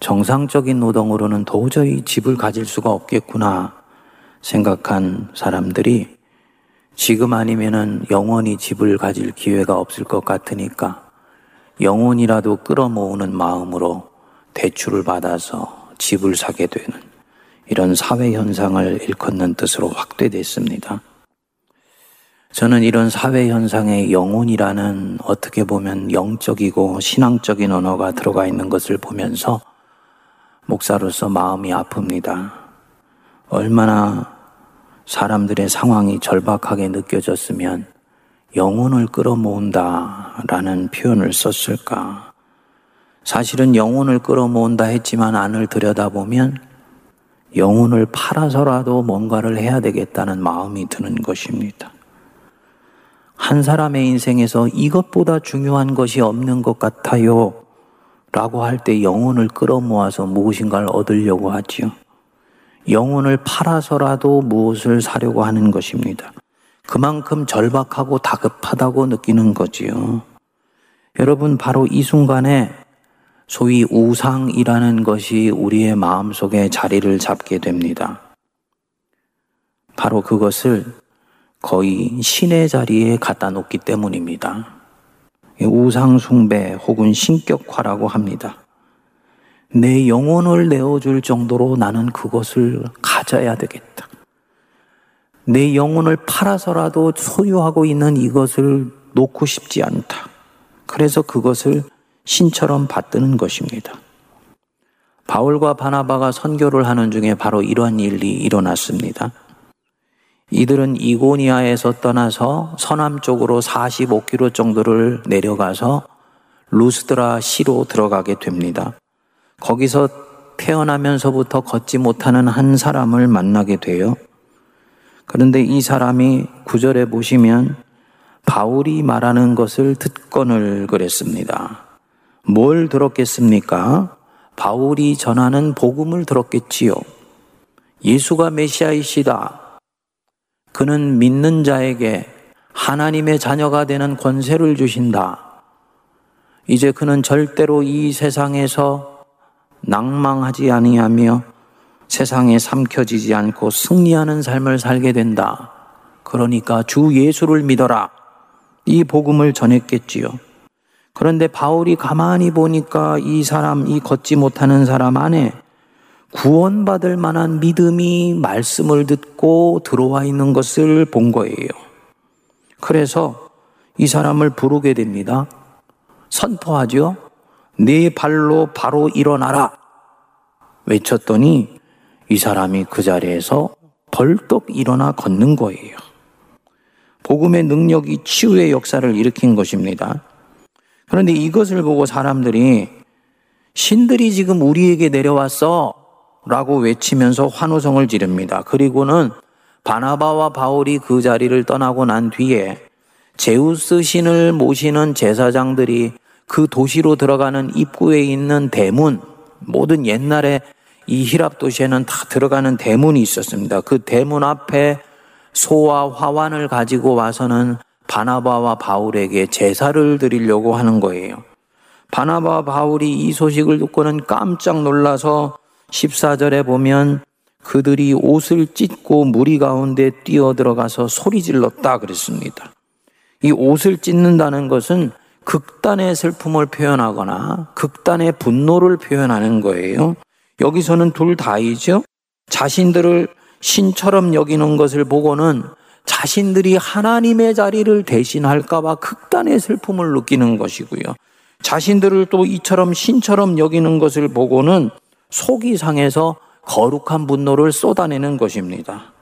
Speaker 5: 정상적인 노동으로는 도저히 집을 가질 수가 없겠구나 생각한 사람들이 지금 아니면은 영원히 집을 가질 기회가 없을 것 같으니까 영혼이라도 끌어모으는 마음으로 대출을 받아서 집을 사게 되는 이런 사회 현상을 일컫는 뜻으로 확대됐습니다. 저는 이런 사회 현상의 영혼이라는 어떻게 보면 영적이고 신앙적인 언어가 들어가 있는 것을 보면서 목사로서 마음이 아픕니다. 얼마나 사람들의 상황이 절박하게 느껴졌으면 영혼을 끌어모은다 라는 표현을 썼을까. 사실은 영혼을 끌어모은다 했지만 안을 들여다보면 영혼을 팔아서라도 뭔가를 해야 되겠다는 마음이 드는 것입니다. 한 사람의 인생에서 이것보다 중요한 것이 없는 것 같아요. 라고 할 때 영혼을 끌어모아서 무엇인가를 얻으려고 하지요. 영혼을 팔아서라도 무엇을 사려고 하는 것입니다. 그만큼 절박하고 다급하다고 느끼는 거지요. 여러분, 바로 이 순간에 소위 우상이라는 것이 우리의 마음 속에 자리를 잡게 됩니다. 바로 그것을 거의 신의 자리에 갖다 놓기 때문입니다. 우상숭배 혹은 신격화라고 합니다. 내 영혼을 내어줄 정도로 나는 그것을 가져야 되겠다. 내 영혼을 팔아서라도 소유하고 있는 이것을 놓고 싶지 않다. 그래서 그것을 신처럼 받드는 것입니다. 바울과 바나바가 선교를 하는 중에 바로 이러한 일이 일어났습니다. 이들은 이고니아에서 떠나서 서남 쪽으로 45km 정도를 내려가서 루스드라 시로 들어가게 됩니다. 거기서 태어나면서부터 걷지 못하는 한 사람을 만나게 돼요. 그런데 이 사람이 구절에 보시면 바울이 말하는 것을 듣건을 그랬습니다. 뭘 들었겠습니까? 바울이 전하는 복음을 들었겠지요. 예수가 메시아이시다. 그는 믿는 자에게 하나님의 자녀가 되는 권세를 주신다. 이제 그는 절대로 이 세상에서 낭망하지 아니하며 세상에 삼켜지지 않고 승리하는 삶을 살게 된다. 그러니까 주 예수를 믿어라. 이 복음을 전했겠지요. 그런데 바울이 가만히 보니까 이 사람, 이 걷지 못하는 사람 안에 구원받을 만한 믿음이 말씀을 듣고 들어와 있는 것을 본 거예요. 그래서 이 사람을 부르게 됩니다. 선포하죠. 네 발로 바로 일어나라. 외쳤더니 이 사람이 그 자리에서 벌떡 일어나 걷는 거예요. 복음의 능력이 치유의 역사를 일으킨 것입니다. 그런데 이것을 보고 사람들이 신들이 지금 우리에게 내려왔어. 라고 외치면서 환호성을 지릅니다. 그리고는 바나바와 바울이 그 자리를 떠나고 난 뒤에 제우스 신을 모시는 제사장들이 그 도시로 들어가는 입구에 있는 대문, 모든 옛날에 이 히랍 도시에는 다 들어가는 대문이 있었습니다. 그 대문 앞에 소와 화환을 가지고 와서는 바나바와 바울에게 제사를 드리려고 하는 거예요. 바나바와 바울이 이 소식을 듣고는 깜짝 놀라서 14절에 보면 그들이 옷을 찢고 무리 가운데 뛰어 들어가서 소리 질렀다 그랬습니다. 이 옷을 찢는다는 것은 극단의 슬픔을 표현하거나 극단의 분노를 표현하는 거예요. 여기서는 둘 다이죠. 자신들을 신처럼 여기는 것을 보고는 자신들이 하나님의 자리를 대신할까봐 극단의 슬픔을 느끼는 것이고요. 자신들을 또 이처럼 신처럼 여기는 것을 보고는 속이 상해서 거룩한 분노를 쏟아내는 것입니다.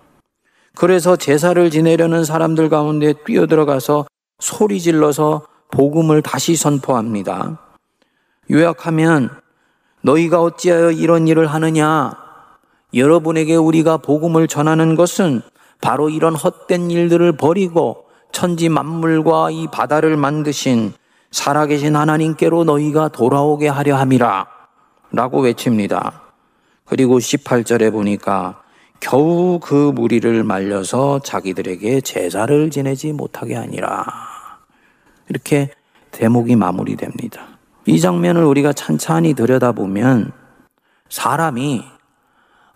Speaker 5: 그래서 제사를 지내려는 사람들 가운데 뛰어들어가서 소리 질러서 복음을 다시 선포합니다. 요약하면 너희가 어찌하여 이런 일을 하느냐? 여러분에게 우리가 복음을 전하는 것은 바로 이런 헛된 일들을 버리고 천지 만물과 이 바다를 만드신 살아계신 하나님께로 너희가 돌아오게 하려 함이라. 라고 외칩니다. 그리고 18절에 보니까 겨우 그 무리를 말려서 자기들에게 제사를 지내지 못하게 하니라. 이렇게 대목이 마무리됩니다. 이 장면을 우리가 찬찬히 들여다보면 사람이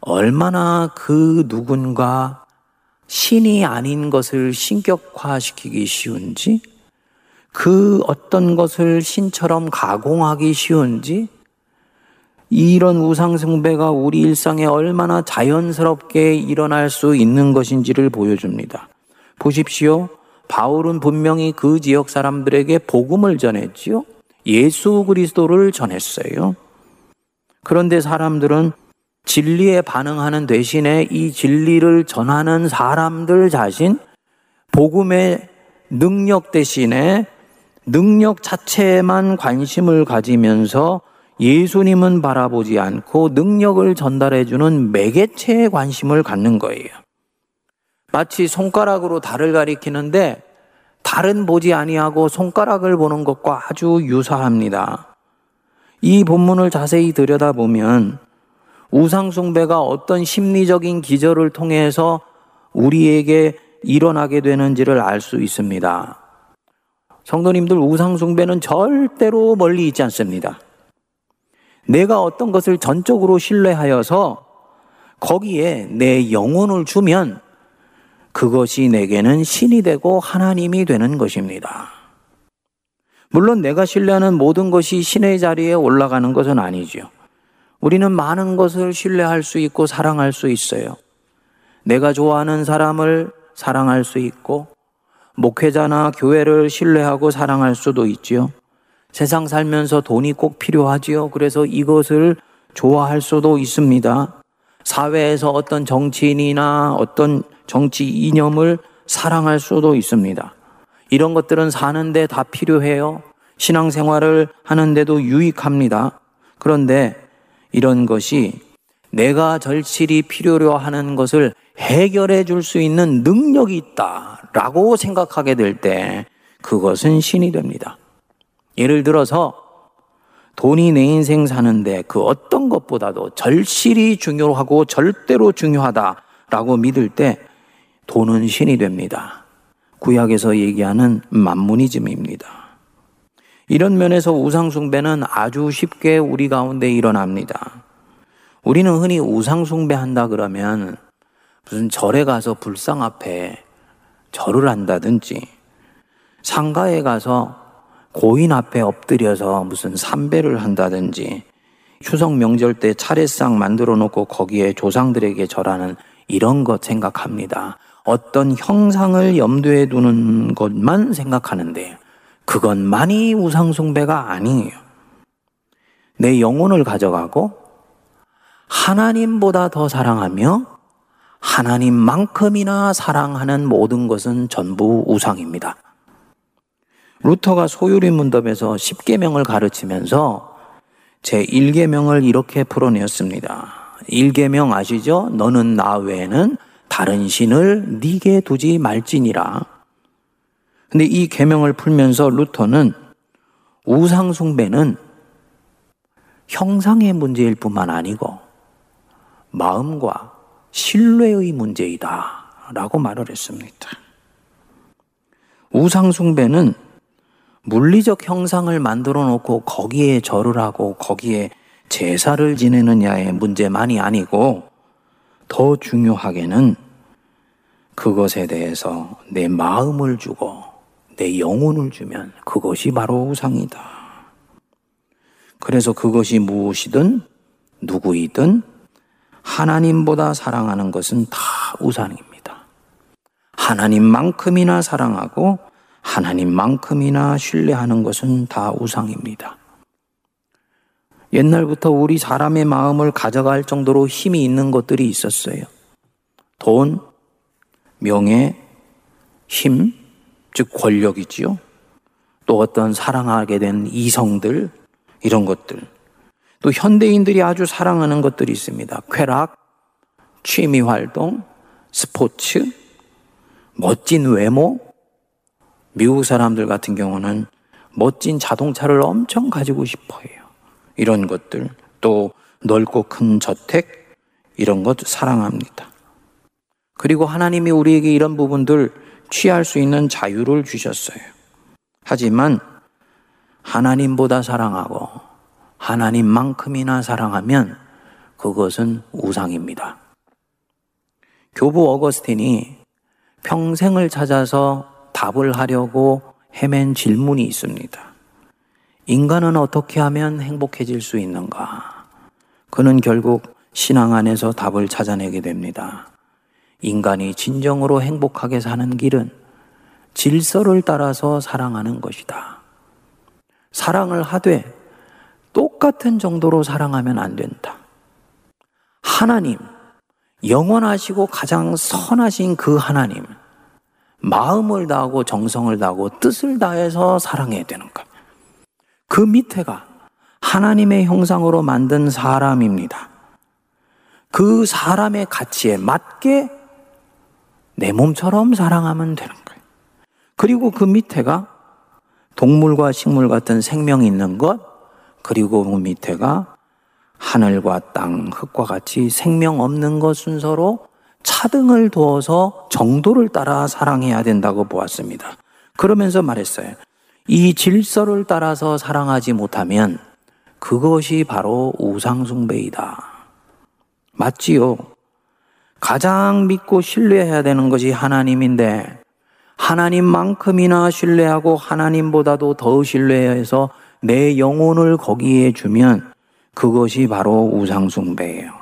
Speaker 5: 얼마나 그 누군가 신이 아닌 것을 신격화시키기 쉬운지, 그 어떤 것을 신처럼 가공하기 쉬운지, 이런 우상숭배가 우리 일상에 얼마나 자연스럽게 일어날 수 있는 것인지를 보여줍니다. 보십시오. 바울은 분명히 그 지역 사람들에게 복음을 전했지요. 예수 그리스도를 전했어요. 그런데 사람들은 진리에 반응하는 대신에 이 진리를 전하는 사람들 자신, 복음의 능력 대신에 능력 자체에만 관심을 가지면서 예수님은 바라보지 않고 능력을 전달해주는 매개체에 관심을 갖는 거예요. 마치 손가락으로 달을 가리키는데 달은 보지 아니하고 손가락을 보는 것과 아주 유사합니다. 이 본문을 자세히 들여다보면 우상숭배가 어떤 심리적인 기절을 통해서 우리에게 일어나게 되는지를 알 수 있습니다. 성도님들 우상숭배는 절대로 멀리 있지 않습니다. 내가 어떤 것을 전적으로 신뢰하여서 거기에 내 영혼을 주면 그것이 내게는 신이 되고 하나님이 되는 것입니다. 물론 내가 신뢰하는 모든 것이 신의 자리에 올라가는 것은 아니죠. 우리는 많은 것을 신뢰할 수 있고 사랑할 수 있어요. 내가 좋아하는 사람을 사랑할 수 있고, 목회자나 교회를 신뢰하고 사랑할 수도 있지요. 세상 살면서 돈이 꼭 필요하지요. 그래서 이것을 좋아할 수도 있습니다. 사회에서 어떤 정치인이나 어떤 정치 이념을 사랑할 수도 있습니다. 이런 것들은 사는데 다 필요해요. 신앙생활을 하는데도 유익합니다. 그런데 이런 것이 내가 절실히 필요로 하는 것을 해결해 줄 수 있는 능력이 있다라고 생각하게 될 때 그것은 신이 됩니다. 예를 들어서 돈이 내 인생 사는데 그 어떤 것보다도 절실히 중요하고 절대로 중요하다라고 믿을 때 돈은 신이 됩니다. 구약에서 얘기하는 만무니즘입니다. 이런 면에서 우상숭배는 아주 쉽게 우리 가운데 일어납니다. 우리는 흔히 우상숭배 한다 그러면 무슨 절에 가서 불상 앞에 절을 한다든지 상가에 가서 고인 앞에 엎드려서 무슨 삼배를 한다든지 추석 명절 때 차례상 만들어 놓고 거기에 조상들에게 절하는 이런 것 생각합니다. 어떤 형상을 염두에 두는 것만 생각하는데 그것만이 우상숭배가 아니에요. 내 영혼을 가져가고 하나님보다 더 사랑하며 하나님만큼이나 사랑하는 모든 것은 전부 우상입니다. 루터가 소유리 문답에서 10계명을 가르치면서 제 1계명을 이렇게 풀어내었습니다. 1계명 아시죠? 너는 나 외에는 다른 신을 네게 두지 말지니라. 근데 이 계명을 풀면서 루터는 우상 숭배는 형상의 문제일 뿐만 아니고 마음과 신뢰의 문제이다 라고 말을 했습니다. 우상 숭배는 물리적 형상을 만들어 놓고 거기에 절을 하고 거기에 제사를 지내느냐의 문제만이 아니고 더 중요하게는 그것에 대해서 내 마음을 주고 내 영혼을 주면 그것이 바로 우상이다. 그래서 그것이 무엇이든 누구이든 하나님보다 사랑하는 것은 다 우상입니다. 하나님만큼이나 사랑하고 하나님만큼이나 신뢰하는 것은 다 우상입니다. 옛날부터 우리 사람의 마음을 가져갈 정도로 힘이 있는 것들이 있었어요. 돈, 명예, 힘, 즉 권력이지요. 또 어떤 사랑하게 된 이성들, 이런 것들. 또 현대인들이 아주 사랑하는 것들이 있습니다. 쾌락, 취미 활동, 스포츠, 멋진 외모. 미국 사람들 같은 경우는 멋진 자동차를 엄청 가지고 싶어 해요. 이런 것들. 또 넓고 큰 저택, 이런 것 사랑합니다. 그리고 하나님이 우리에게 이런 부분들 취할 수 있는 자유를 주셨어요. 하지만 하나님보다 사랑하고 하나님만큼이나 사랑하면 그것은 우상입니다. 교부 어거스틴이 평생을 찾아서 답을 하려고 헤맨 질문이 있습니다. 인간은 어떻게 하면 행복해질 수 있는가? 그는 결국 신앙 안에서 답을 찾아내게 됩니다. 인간이 진정으로 행복하게 사는 길은 질서를 따라서 사랑하는 것이다. 사랑을 하되 똑같은 정도로 사랑하면 안 된다. 하나님, 영원하시고 가장 선하신 그 하나님, 마음을 다하고 정성을 다하고 뜻을 다해서 사랑해야 되는 것. 그 밑에가 하나님의 형상으로 만든 사람입니다. 그 사람의 가치에 맞게 내 몸처럼 사랑하면 되는 거예요. 그리고 그 밑에가 동물과 식물 같은 생명이 있는 것, 그리고 그 밑에가 하늘과 땅, 흙과 같이 생명 없는 것 순서로 차등을 두어서 정도를 따라 사랑해야 된다고 보았습니다. 그러면서 말했어요. 이 질서를 따라서 사랑하지 못하면 그것이 바로 우상숭배이다. 맞지요? 가장 믿고 신뢰해야 되는 것이 하나님인데 하나님만큼이나 신뢰하고 하나님보다도 더 신뢰해서 내 영혼을 거기에 주면 그것이 바로 우상숭배예요.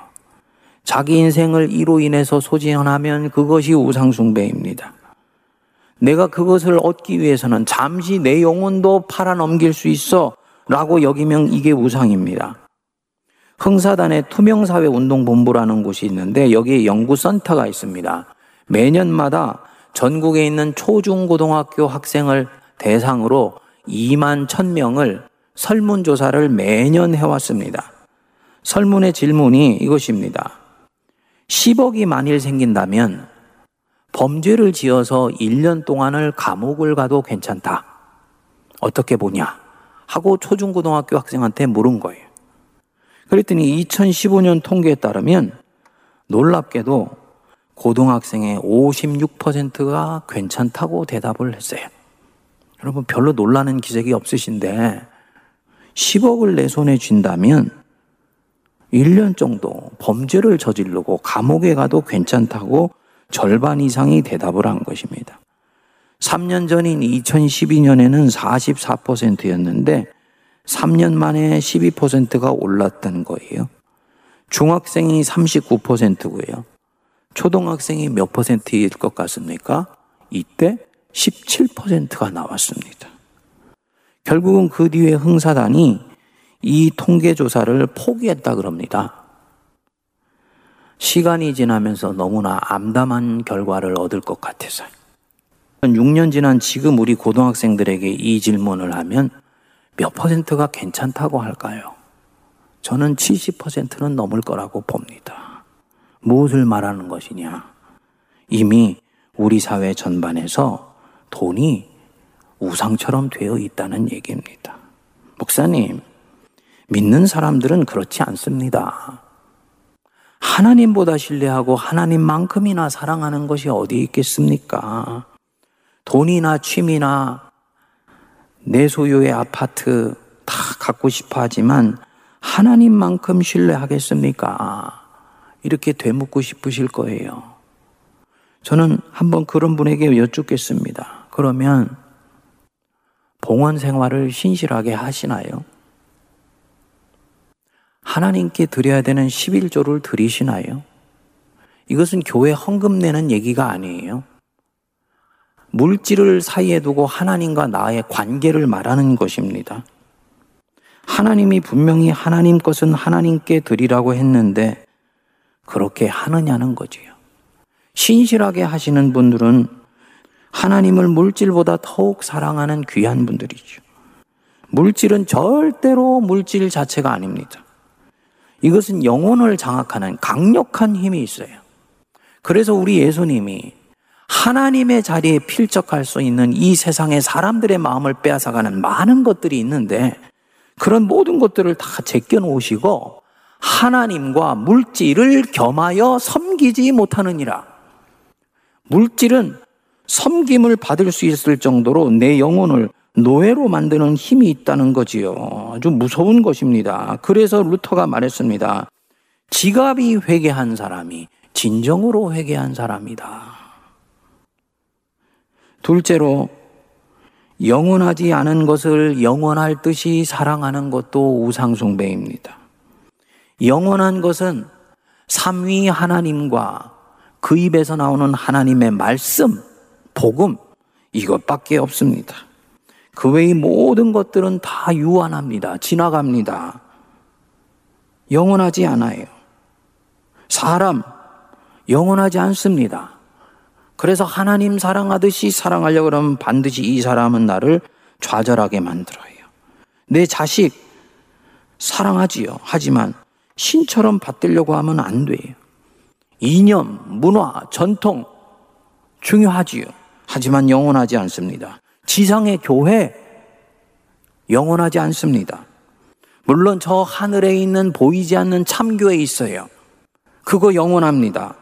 Speaker 5: 자기 인생을 이로 인해서 소진하면 그것이 우상숭배입니다. 내가 그것을 얻기 위해서는 잠시 내 영혼도 팔아넘길 수 있어 라고 여기면 이게 우상입니다. 흥사단의 투명사회 운동본부라는 곳이 있는데 여기에 연구센터가 있습니다. 매년마다 전국에 있는 초중고등학교 학생을 대상으로 2만 1000명을 설문조사를 매년 해왔습니다. 설문의 질문이 이것입니다. 10억이 만일 생긴다면 범죄를 지어서 1년 동안을 감옥을 가도 괜찮다. 어떻게 보냐? 하고 초중고등학교 학생한테 물은 거예요. 그랬더니 2015년 통계에 따르면 놀랍게도 고등학생의 56%가 괜찮다고 대답을 했어요. 여러분 별로 놀라는 기색이 없으신데 10억을 내 손에 쥔다면 1년 정도 범죄를 저지르고 감옥에 가도 괜찮다고 절반 이상이 대답을 한 것입니다. 3년 전인 2012년에는 44%였는데 3년 만에 12%가 올랐던 거예요. 중학생이 39%고요. 초등학생이 몇 퍼센트일 것 같습니까? 이때 17%가 나왔습니다. 결국은 그 뒤에 흥사단이 이 통계조사를 포기했다 그럽니다. 시간이 지나면서 너무나 암담한 결과를 얻을 것 같아서. 6년 지난 지금 우리 고등학생들에게 이 질문을 하면 몇 퍼센트가 괜찮다고 할까요? 저는 70%는 넘을 거라고 봅니다. 무엇을 말하는 것이냐? 이미 우리 사회 전반에서 돈이 우상처럼 되어 있다는 얘기입니다. 목사님, 믿는 사람들은 그렇지 않습니다. 하나님보다 신뢰하고 하나님만큼이나 사랑하는 것이 어디 있겠습니까? 돈이나 취미나 내 소유의 아파트 다 갖고 싶어 하지만 하나님만큼 신뢰하겠습니까? 이렇게 되묻고 싶으실 거예요. 저는 한번 그런 분에게 여쭙겠습니다. 그러면 봉헌 생활을 신실하게 하시나요? 하나님께 드려야 되는 11조를 드리시나요? 이것은 교회 헌금 내는 얘기가 아니에요. 물질을 사이에 두고 하나님과 나의 관계를 말하는 것입니다. 하나님이 분명히 하나님 것은 하나님께 드리라고 했는데 그렇게 하느냐는 거지요. 신실하게 하시는 분들은 하나님을 물질보다 더욱 사랑하는 귀한 분들이죠. 물질은 절대로 물질 자체가 아닙니다. 이것은 영혼을 장악하는 강력한 힘이 있어요. 그래서 우리 예수님이 하나님의 자리에 필적할 수 있는 이 세상의 사람들의 마음을 빼앗아가는 많은 것들이 있는데 그런 모든 것들을 다 제껴 놓으시고 하나님과 물질을 겸하여 섬기지 못하느니라. 물질은 섬김을 받을 수 있을 정도로 내 영혼을 노예로 만드는 힘이 있다는 거지요. 아주 무서운 것입니다. 그래서 루터가 말했습니다. 지갑이 회개한 사람이 진정으로 회개한 사람이다. 둘째로 영원하지 않은 것을 영원할 듯이 사랑하는 것도 우상숭배입니다. 영원한 것은 삼위 하나님과 그 입에서 나오는 하나님의 말씀, 복음, 이것밖에 없습니다. 그 외의 모든 것들은 다 유한합니다. 지나갑니다. 영원하지 않아요. 사람, 영원하지 않습니다. 그래서 하나님 사랑하듯이 사랑하려고 그러면 반드시 이 사람은 나를 좌절하게 만들어요. 내 자식 사랑하지요. 하지만 신처럼 받들려고 하면 안 돼요. 이념, 문화, 전통 중요하지요. 하지만 영원하지 않습니다. 지상의 교회 영원하지 않습니다. 물론 저 하늘에 있는 보이지 않는 참교회 있어요. 그거 영원합니다.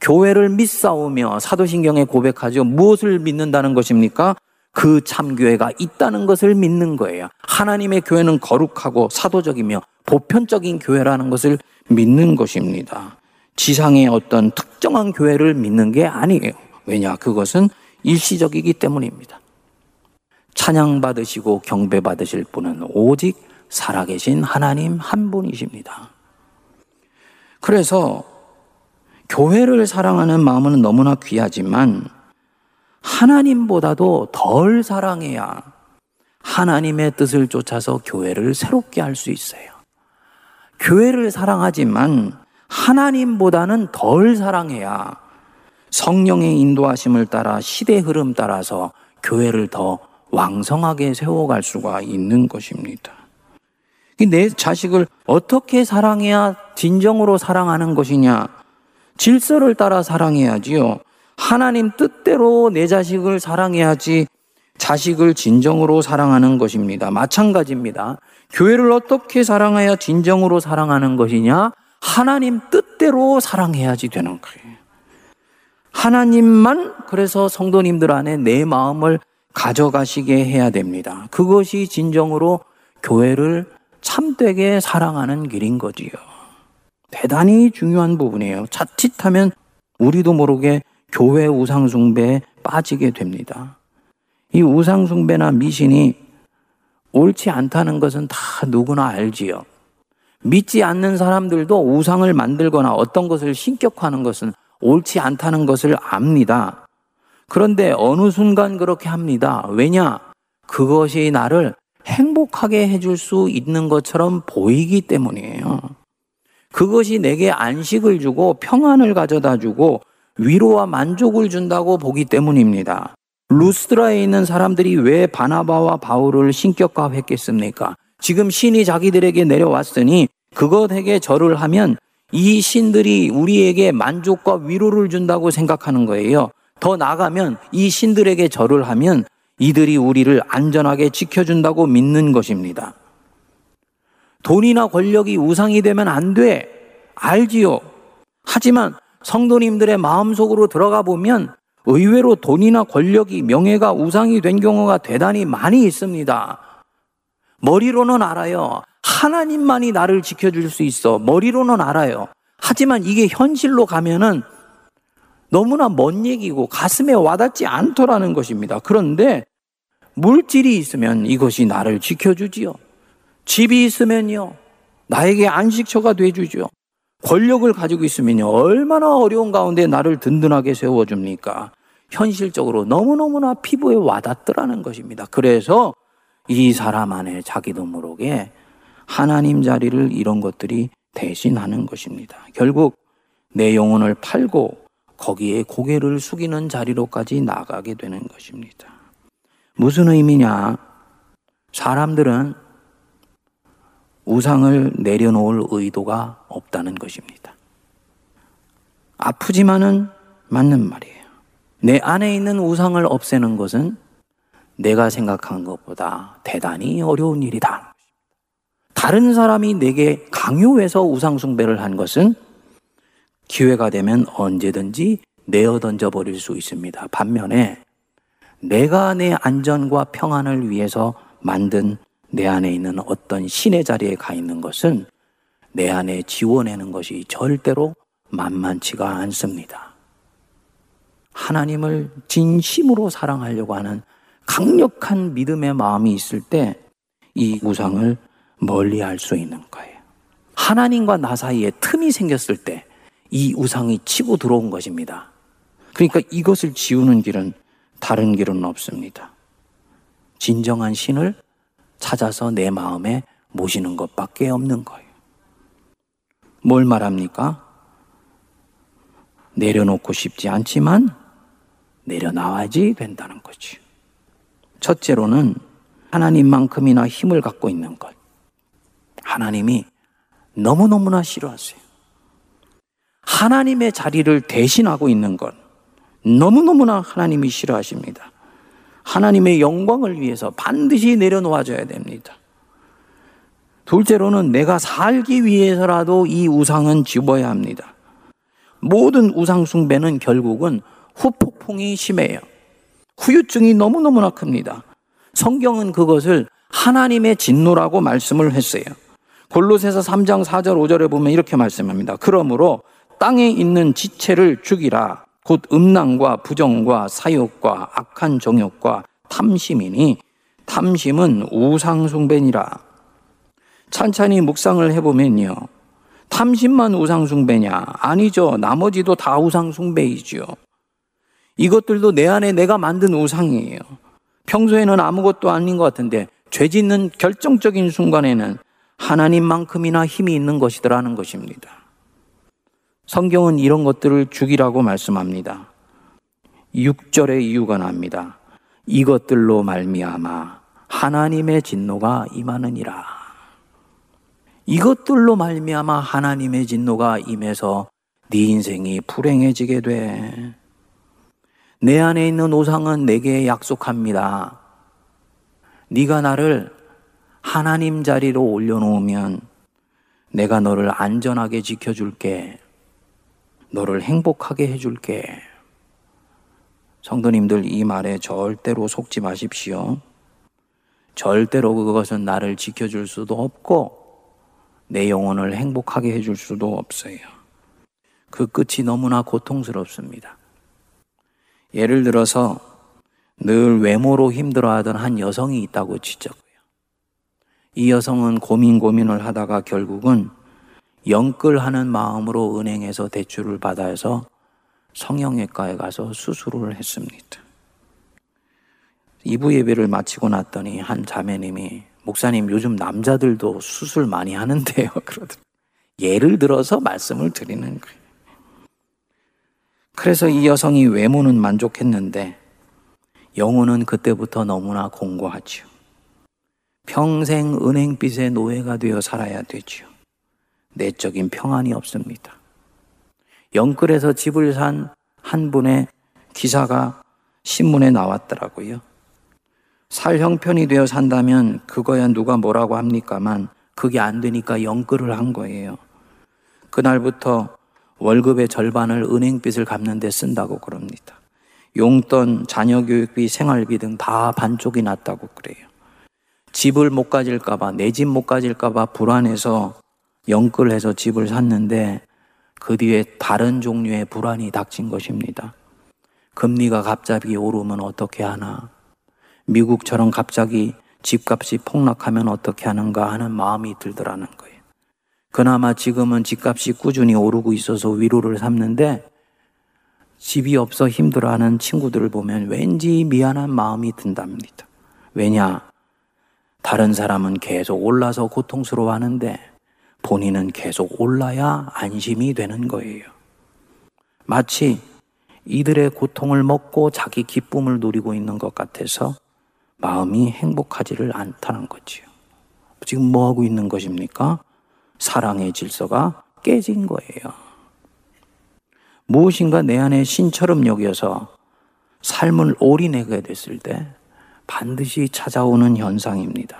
Speaker 5: 교회를 믿사오며 사도신경에 고백하죠. 무엇을 믿는다는 것입니까? 그 참교회가 있다는 것을 믿는 거예요. 하나님의 교회는 거룩하고 사도적이며 보편적인 교회라는 것을 믿는 것입니다. 지상의 어떤 특정한 교회를 믿는 게 아니에요. 왜냐? 그것은 일시적이기 때문입니다. 찬양 받으시고 경배 받으실 분은 오직 살아계신 하나님 한 분이십니다. 그래서 교회를 사랑하는 마음은 너무나 귀하지만 하나님보다도 덜 사랑해야 하나님의 뜻을 쫓아서 교회를 새롭게 할 수 있어요. 교회를 사랑하지만 하나님보다는 덜 사랑해야 성령의 인도하심을 따라 시대 흐름 따라서 교회를 더 왕성하게 세워갈 수가 있는 것입니다. 내 자식을 어떻게 사랑해야 진정으로 사랑하는 것이냐? 질서를 따라 사랑해야지요. 하나님 뜻대로 내 자식을 사랑해야지 자식을 진정으로 사랑하는 것입니다. 마찬가지입니다. 교회를 어떻게 사랑해야 진정으로 사랑하는 것이냐? 하나님 뜻대로 사랑해야지 되는 거예요. 하나님만 그래서 성도님들 안에 내 마음을 가져가시게 해야 됩니다. 그것이 진정으로 교회를 참되게 사랑하는 길인 거지요. 대단히 중요한 부분이에요. 자칫하면 우리도 모르게 교회 우상숭배에 빠지게 됩니다. 이 우상숭배나 미신이 옳지 않다는 것은 다 누구나 알지요. 믿지 않는 사람들도 우상을 만들거나 어떤 것을 신격화하는 것은 옳지 않다는 것을 압니다. 그런데 어느 순간 그렇게 합니다. 왜냐? 그것이 나를 행복하게 해줄 수 있는 것처럼 보이기 때문이에요. 그것이 내게 안식을 주고 평안을 가져다 주고 위로와 만족을 준다고 보기 때문입니다. 루스드라에 있는 사람들이 왜 바나바와 바울을 신격화했겠습니까? 지금 신이 자기들에게 내려왔으니 그것에게 절을 하면 이 신들이 우리에게 만족과 위로를 준다고 생각하는 거예요. 더 나가면 이 신들에게 절을 하면 이들이 우리를 안전하게 지켜준다고 믿는 것입니다. 돈이나 권력이 우상이 되면 안 돼. 알지요. 하지만 성도님들의 마음속으로 들어가 보면 의외로 돈이나 권력이 명예가 우상이 된 경우가 대단히 많이 있습니다. 머리로는 알아요. 하나님만이 나를 지켜줄 수 있어. 머리로는 알아요. 하지만 이게 현실로 가면은 너무나 먼 얘기고 가슴에 와닿지 않더라는 것입니다. 그런데 물질이 있으면 이것이 나를 지켜주지요. 집이 있으면요. 나에게 안식처가 돼주죠. 권력을 가지고 있으면요. 얼마나 어려운 가운데 나를 든든하게 세워줍니까? 현실적으로 너무너무나 피부에 와닿더라는 것입니다. 그래서 이 사람 안에 자기도 모르게 하나님 자리를 이런 것들이 대신하는 것입니다. 결국 내 영혼을 팔고 거기에 고개를 숙이는 자리로까지 나가게 되는 것입니다. 무슨 의미냐? 사람들은 우상을 내려놓을 의도가 없다는 것입니다. 아프지만은 맞는 말이에요. 내 안에 있는 우상을 없애는 것은 내가 생각한 것보다 대단히 어려운 일이다. 다른 사람이 내게 강요해서 우상숭배를 한 것은 기회가 되면 언제든지 내어 던져버릴 수 있습니다. 반면에 내가 내 안전과 평안을 위해서 만든 내 안에 있는 어떤 신의 자리에 가 있는 것은 내 안에 지워내는 것이 절대로 만만치가 않습니다. 하나님을 진심으로 사랑하려고 하는 강력한 믿음의 마음이 있을 때 이 우상을 멀리 할 수 있는 거예요. 하나님과 나 사이에 틈이 생겼을 때 이 우상이 치고 들어온 것입니다. 그러니까 이것을 지우는 길은 다른 길은 없습니다. 진정한 신을 찾아서 내 마음에 모시는 것밖에 없는 거예요. 뭘 말합니까? 내려놓고 싶지 않지만 내려놔야지 된다는 거지. 첫째로는 하나님만큼이나 힘을 갖고 있는 것. 하나님이 너무너무나 싫어하세요. 하나님의 자리를 대신하고 있는 것. 너무너무나 하나님이 싫어하십니다. 하나님의 영광을 위해서 반드시 내려놓아줘야 됩니다. 둘째로는 내가 살기 위해서라도 이 우상은 집어야 합니다. 모든 우상숭배는 결국은 후폭풍이 심해요. 후유증이 너무너무나 큽니다. 성경은 그것을 하나님의 진노라고 말씀을 했어요. 골로새서 3장 4절 5절에 보면 이렇게 말씀합니다. 그러므로 땅에 있는 지체를 죽이라. 곧 음란과 부정과 사욕과 악한 정욕과 탐심이니 탐심은 우상숭배니라. 찬찬히 묵상을 해보면요. 탐심만 우상숭배냐? 아니죠. 나머지도 다 우상숭배이죠. 이것들도 내 안에 내가 만든 우상이에요. 평소에는 아무것도 아닌 것 같은데 죄 짓는 결정적인 순간에는 하나님만큼이나 힘이 있는 것이더라는 것입니다. 성경은 이런 것들을 죽이라고 말씀합니다. 6절의 이유가 납니다. 이것들로 말미암아 하나님의 진노가 임하느니라. 이것들로 말미암아 하나님의 진노가 임해서 네 인생이 불행해지게 돼. 내 안에 있는 우상은 내게 약속합니다. 네가 나를 하나님 자리로 올려놓으면 내가 너를 안전하게 지켜줄게. 너를 행복하게 해줄게. 성도님들 이 말에 절대로 속지 마십시오. 절대로 그것은 나를 지켜줄 수도 없고 내 영혼을 행복하게 해줄 수도 없어요. 그 끝이 너무나 고통스럽습니다. 예를 들어서 늘 외모로 힘들어하던 한 여성이 있다고 치자고요. 이 여성은 고민 고민을 하다가 결국은 영끌하는 마음으로 은행에서 대출을 받아서 성형외과에 가서 수술을 했습니다. 2부 예배를 마치고 났더니 한 자매님이 목사님 요즘 남자들도 수술 많이 하는데요. *laughs* 그러더라고요. 예를 들어서 말씀을 드리는 거예요. 그래서 이 여성이 외모는 만족했는데 영혼은 그때부터 너무나 공고하죠. 평생 은행빚의 노예가 되어 살아야 되죠. 내적인 평안이 없습니다. 영끌에서 집을 산 한 분의 기사가 신문에 나왔더라고요. 살 형편이 되어 산다면 그거야 누가 뭐라고 합니까만 그게 안 되니까 영끌을 한 거예요. 그날부터 월급의 절반을 은행빚을 갚는 데 쓴다고 그럽니다. 용돈, 자녀 교육비, 생활비 등 다 반쪽이 났다고 그래요. 집을 못 가질까봐, 내 집 못 가질까봐 불안해서 영끌 해서 집을 샀는데 그 뒤에 다른 종류의 불안이 닥친 것입니다. 금리가 갑자기 오르면 어떻게 하나? 미국처럼 갑자기 집값이 폭락하면 어떻게 하는가 하는 마음이 들더라는 거예요. 그나마 지금은 집값이 꾸준히 오르고 있어서 위로를 삼는데 집이 없어 힘들어하는 친구들을 보면 왠지 미안한 마음이 든답니다. 왜냐? 다른 사람은 계속 올라서 고통스러워 하는데 본인은 계속 올라야 안심이 되는 거예요. 마치 이들의 고통을 먹고 자기 기쁨을 누리고 있는 것 같아서 마음이 행복하지를 않다는 거지요. 지금 뭐 하고 있는 것입니까? 사랑의 질서가 깨진 거예요. 무엇인가 내 안에 신처럼 여겨서 삶을 올인하게 됐을 때 반드시 찾아오는 현상입니다.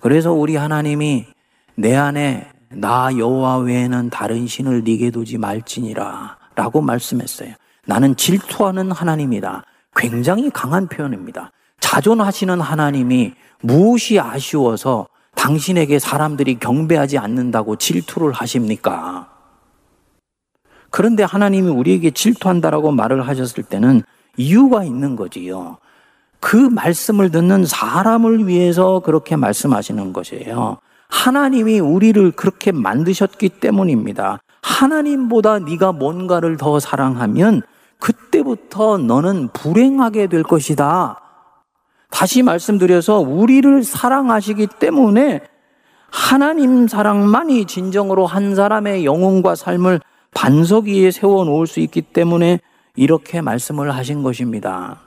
Speaker 5: 그래서 우리 하나님이 내 안에 나 여호와 외에는 다른 신을 네게 두지 말지니라 라고 말씀했어요. 나는 질투하는 하나님이다. 굉장히 강한 표현입니다. 자존하시는 하나님이 무엇이 아쉬워서 당신에게 사람들이 경배하지 않는다고 질투를 하십니까? 그런데 하나님이 우리에게 질투한다라고 말을 하셨을 때는 이유가 있는 거지요. 그 말씀을 듣는 사람을 위해서 그렇게 말씀하시는 것이에요. 하나님이 우리를 그렇게 만드셨기 때문입니다. 하나님보다 네가 뭔가를 더 사랑하면 그때부터 너는 불행하게 될 것이다. 다시 말씀드려서 우리를 사랑하시기 때문에 하나님 사랑만이 진정으로 한 사람의 영혼과 삶을 반석 위에 세워 놓을 수 있기 때문에 이렇게 말씀을 하신 것입니다.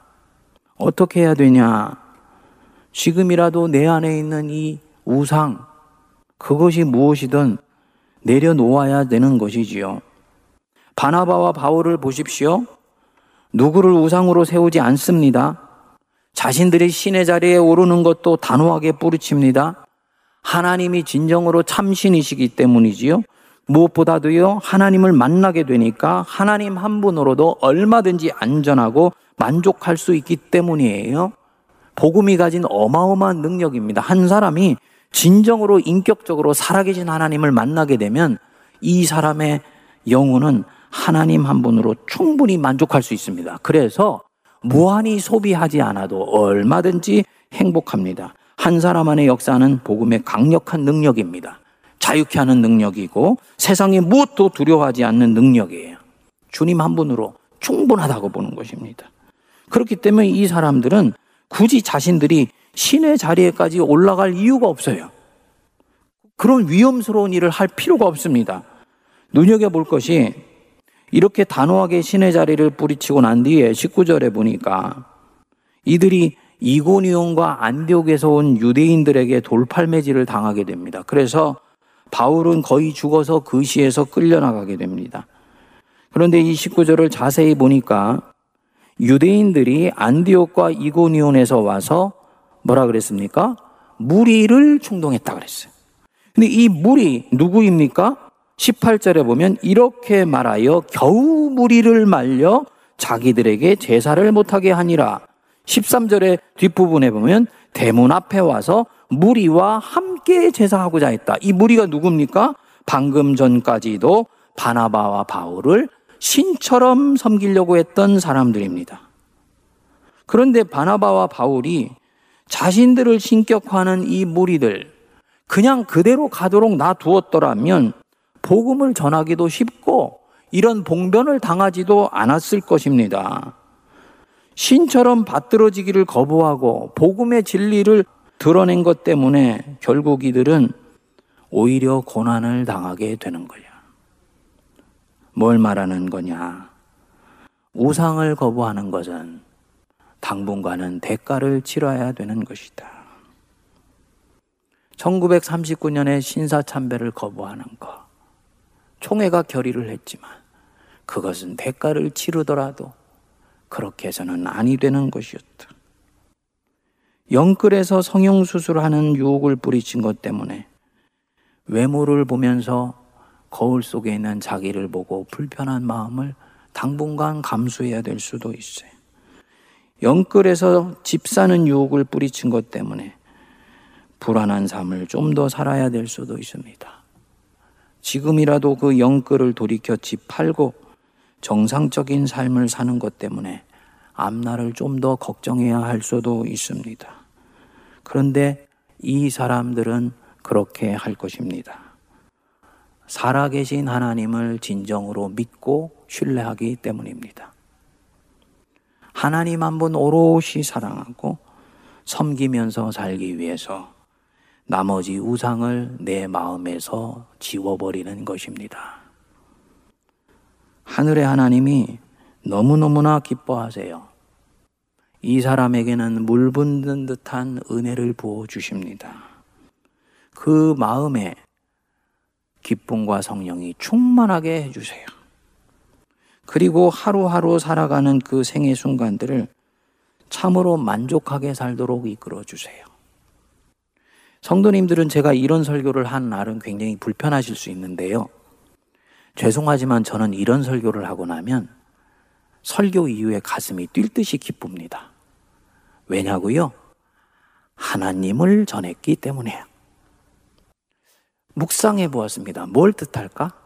Speaker 5: 어떻게 해야 되냐? 지금이라도 내 안에 있는 이 우상, 그것이 무엇이든 내려놓아야 되는 것이지요. 바나바와 바울을 보십시오. 누구를 우상으로 세우지 않습니다. 자신들이 신의 자리에 오르는 것도 단호하게 뿌리칩니다. 하나님이 진정으로 참신이시기 때문이지요. 무엇보다도요, 하나님을 만나게 되니까 하나님 한 분으로도 얼마든지 안전하고 만족할 수 있기 때문이에요. 복음이 가진 어마어마한 능력입니다. 한 사람이 진정으로 인격적으로 살아계신 하나님을 만나게 되면 이 사람의 영혼은 하나님 한 분으로 충분히 만족할 수 있습니다. 그래서 무한히 소비하지 않아도 얼마든지 행복합니다. 한 사람 안의 역사는 복음의 강력한 능력입니다. 자유케 하는 능력이고 세상에 무엇도 두려워하지 않는 능력이에요. 주님 한 분으로 충분하다고 보는 것입니다. 그렇기 때문에 이 사람들은 굳이 자신들이 신의 자리에까지 올라갈 이유가 없어요. 그런 위험스러운 일을 할 필요가 없습니다. 눈여겨볼 것이 이렇게 단호하게 신의 자리를 뿌리치고 난 뒤에 19절에 보니까 이들이 이고니온과 안디옥에서 온 유대인들에게 돌팔매질을 당하게 됩니다. 그래서 바울은 거의 죽어서 그 시에서 끌려나가게 됩니다. 그런데 이 19절을 자세히 보니까 유대인들이 안디옥과 이고니온에서 와서 뭐라 그랬습니까? 무리를 충동했다 그랬어요. 근데 이 무리 누구입니까? 18절에 보면 이렇게 말하여 겨우 무리를 말려 자기들에게 제사를 못하게 하니라. 13절의 뒷부분에 보면 대문 앞에 와서 무리와 함께 제사하고자 했다. 이 무리가 누굽니까? 방금 전까지도 바나바와 바울을 신처럼 섬기려고 했던 사람들입니다. 그런데 바나바와 바울이 자신들을 신격화하는 이 무리들 그냥 그대로 가도록 놔두었더라면 복음을 전하기도 쉽고 이런 봉변을 당하지도 않았을 것입니다. 신처럼 받들어지기를 거부하고 복음의 진리를 드러낸 것 때문에 결국 이들은 오히려 고난을 당하게 되는 거야. 뭘 말하는 거냐? 우상을 거부하는 것은 당분간은 대가를 치러야 되는 것이다. 1939년에 신사참배를 거부하는 것. 총회가 결의를 했지만 그것은 대가를 치르더라도 그렇게 해서는 아니 되는 것이었다. 영끌에서 성형수술하는 유혹을 뿌리친 것 때문에 외모를 보면서 거울 속에 있는 자기를 보고 불편한 마음을 당분간 감수해야 될 수도 있어요. 영끌에서 집 사는 유혹을 뿌리친 것 때문에 불안한 삶을 좀 더 살아야 될 수도 있습니다. 지금이라도 그 영끌을 돌이켜 집 팔고 정상적인 삶을 사는 것 때문에 앞날을 좀 더 걱정해야 할 수도 있습니다. 그런데 이 사람들은 그렇게 할 것입니다. 살아계신 하나님을 진정으로 믿고 신뢰하기 때문입니다. 하나님 한 분 오롯이 사랑하고 섬기면서 살기 위해서 나머지 우상을 내 마음에서 지워버리는 것입니다. 하늘의 하나님이 너무너무나 기뻐하세요. 이 사람에게는 물 붓는 듯한 은혜를 부어 주십니다. 그 마음에 기쁨과 성령이 충만하게 해주세요. 그리고 하루하루 살아가는 그 생의 순간들을 참으로 만족하게 살도록 이끌어 주세요. 성도님들은 제가 이런 설교를 한 날은 굉장히 불편하실 수 있는데요. 죄송하지만 저는 이런 설교를 하고 나면 설교 이후에 가슴이 뛸 듯이 기쁩니다. 왜냐고요? 하나님을 전했기 때문에요. 묵상해 보았습니다. 뭘 뜻할까?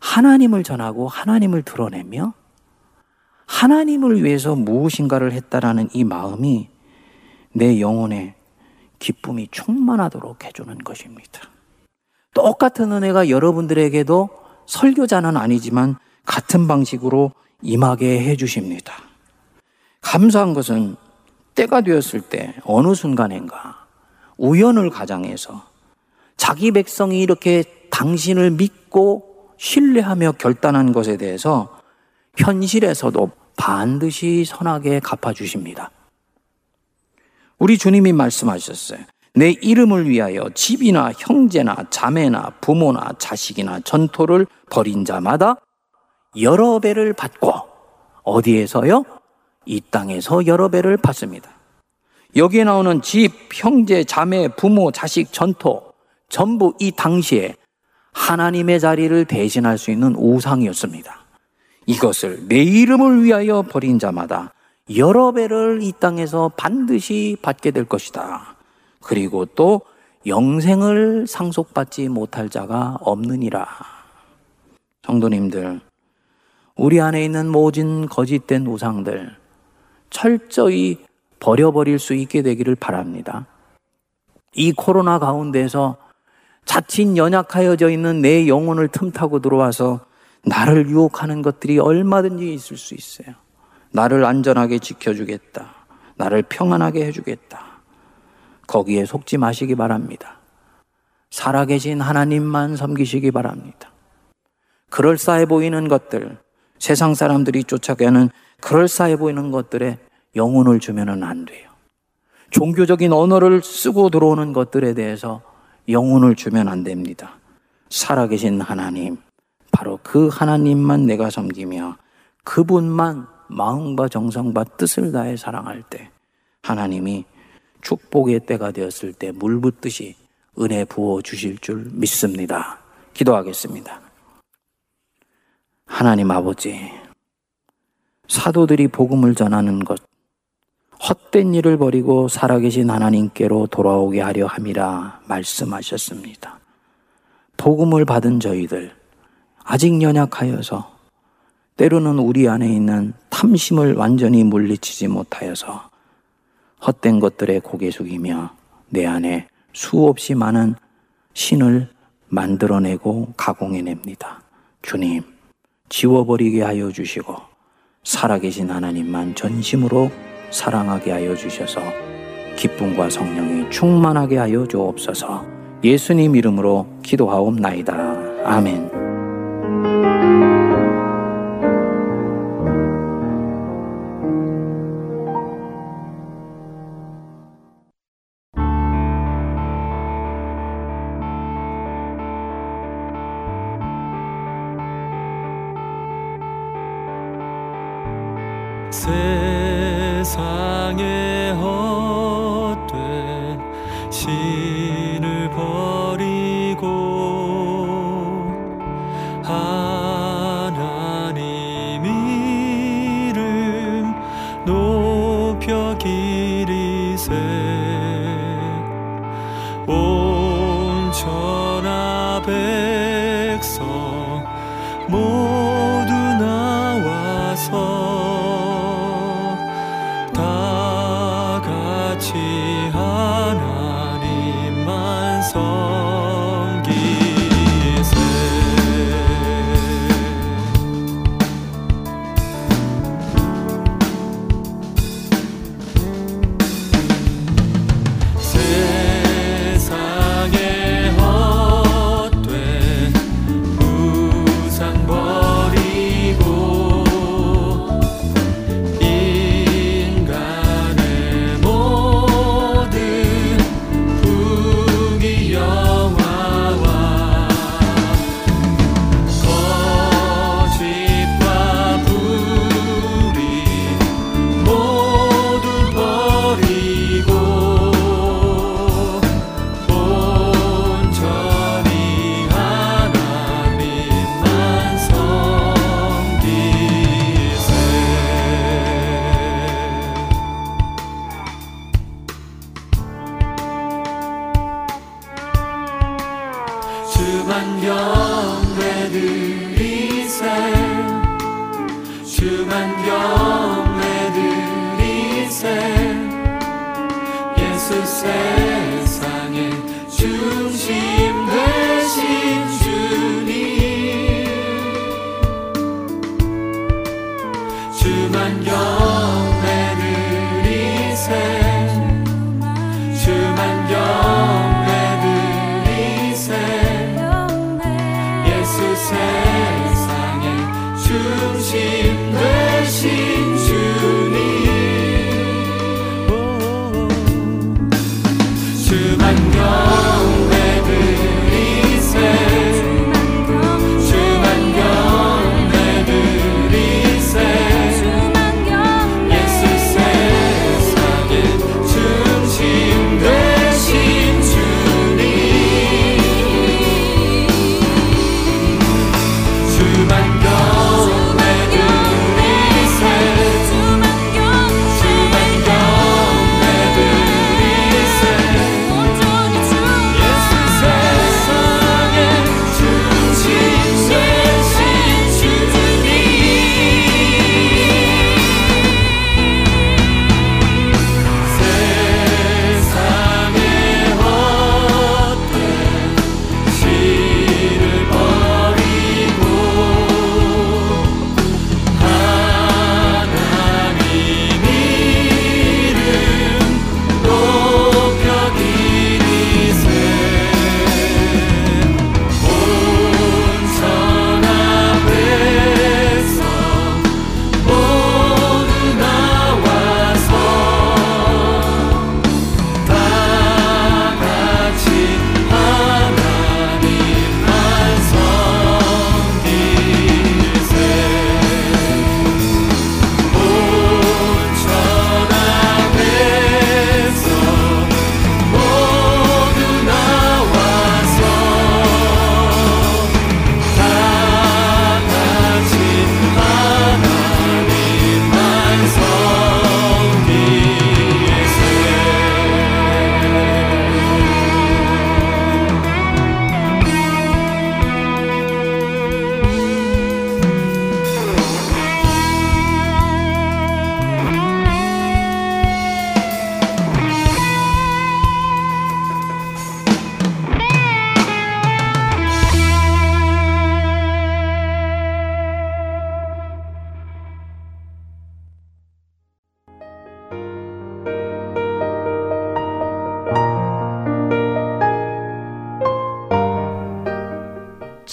Speaker 5: 하나님을 전하고 하나님을 드러내며 하나님을 위해서 무엇인가를 했다라는 이 마음이 내 영혼에 기쁨이 충만하도록 해주는 것입니다. 똑같은 은혜가 여러분들에게도 설교자는 아니지만 같은 방식으로 임하게 해주십니다. 감사한 것은 때가 되었을 때 어느 순간인가 우연을 가장해서 자기 백성이 이렇게 당신을 믿고 신뢰하며 결단한 것에 대해서 현실에서도 반드시 선하게 갚아주십니다. 우리 주님이 말씀하셨어요. 내 이름을 위하여 집이나 형제나 자매나 부모나 자식이나 전토를 벌인 자마다 여러 배를 받고 어디에서요? 이 땅에서 여러 배를 받습니다. 여기에 나오는 집, 형제, 자매, 부모, 자식, 전토 전부 이 당시에 하나님의 자리를 대신할 수 있는 우상이었습니다. 이것을 내 이름을 위하여 버린 자마다 여러 배를 이 땅에서 반드시 받게 될 것이다. 그리고 또 영생을 상속받지 못할 자가 없느니라. 성도님들, 우리 안에 있는 모진 거짓된 우상들 철저히 버려버릴 수 있게 되기를 바랍니다. 이 코로나 가운데서 자칫 연약하여져 있는 내 영혼을 틈타고 들어와서 나를 유혹하는 것들이 얼마든지 있을 수 있어요. 나를 안전하게 지켜주겠다. 나를 평안하게 해주겠다. 거기에 속지 마시기 바랍니다. 살아계신 하나님만 섬기시기 바랍니다. 그럴싸해 보이는 것들, 세상 사람들이 쫓아가는 그럴싸해 보이는 것들에 영혼을 주면은 안 돼요. 종교적인 언어를 쓰고 들어오는 것들에 대해서 영혼을 주면 안 됩니다. 살아계신 하나님, 바로 그 하나님만 내가 섬기며 그분만 마음과 정성과 뜻을 다해 사랑할 때 하나님이 축복의 때가 되었을 때 물 붓듯이 은혜 부어 주실 줄 믿습니다. 기도하겠습니다. 하나님 아버지, 사도들이 복음을 전하는 것, 헛된 일을 버리고 살아계신 하나님께로 돌아오게 하려 함이라 말씀하셨습니다. 복음을 받은 저희들, 아직 연약하여서 때로는 우리 안에 있는 탐심을 완전히 물리치지 못하여서 헛된 것들에 고개 숙이며 내 안에 수없이 많은 신을 만들어내고 가공해냅니다. 주님, 지워버리게 하여 주시고 살아계신 하나님만 전심으로 사랑하게 하여 주셔서 기쁨과 성령이 충만하게 하여 주옵소서 예수님 이름으로 기도하옵나이다. 아멘.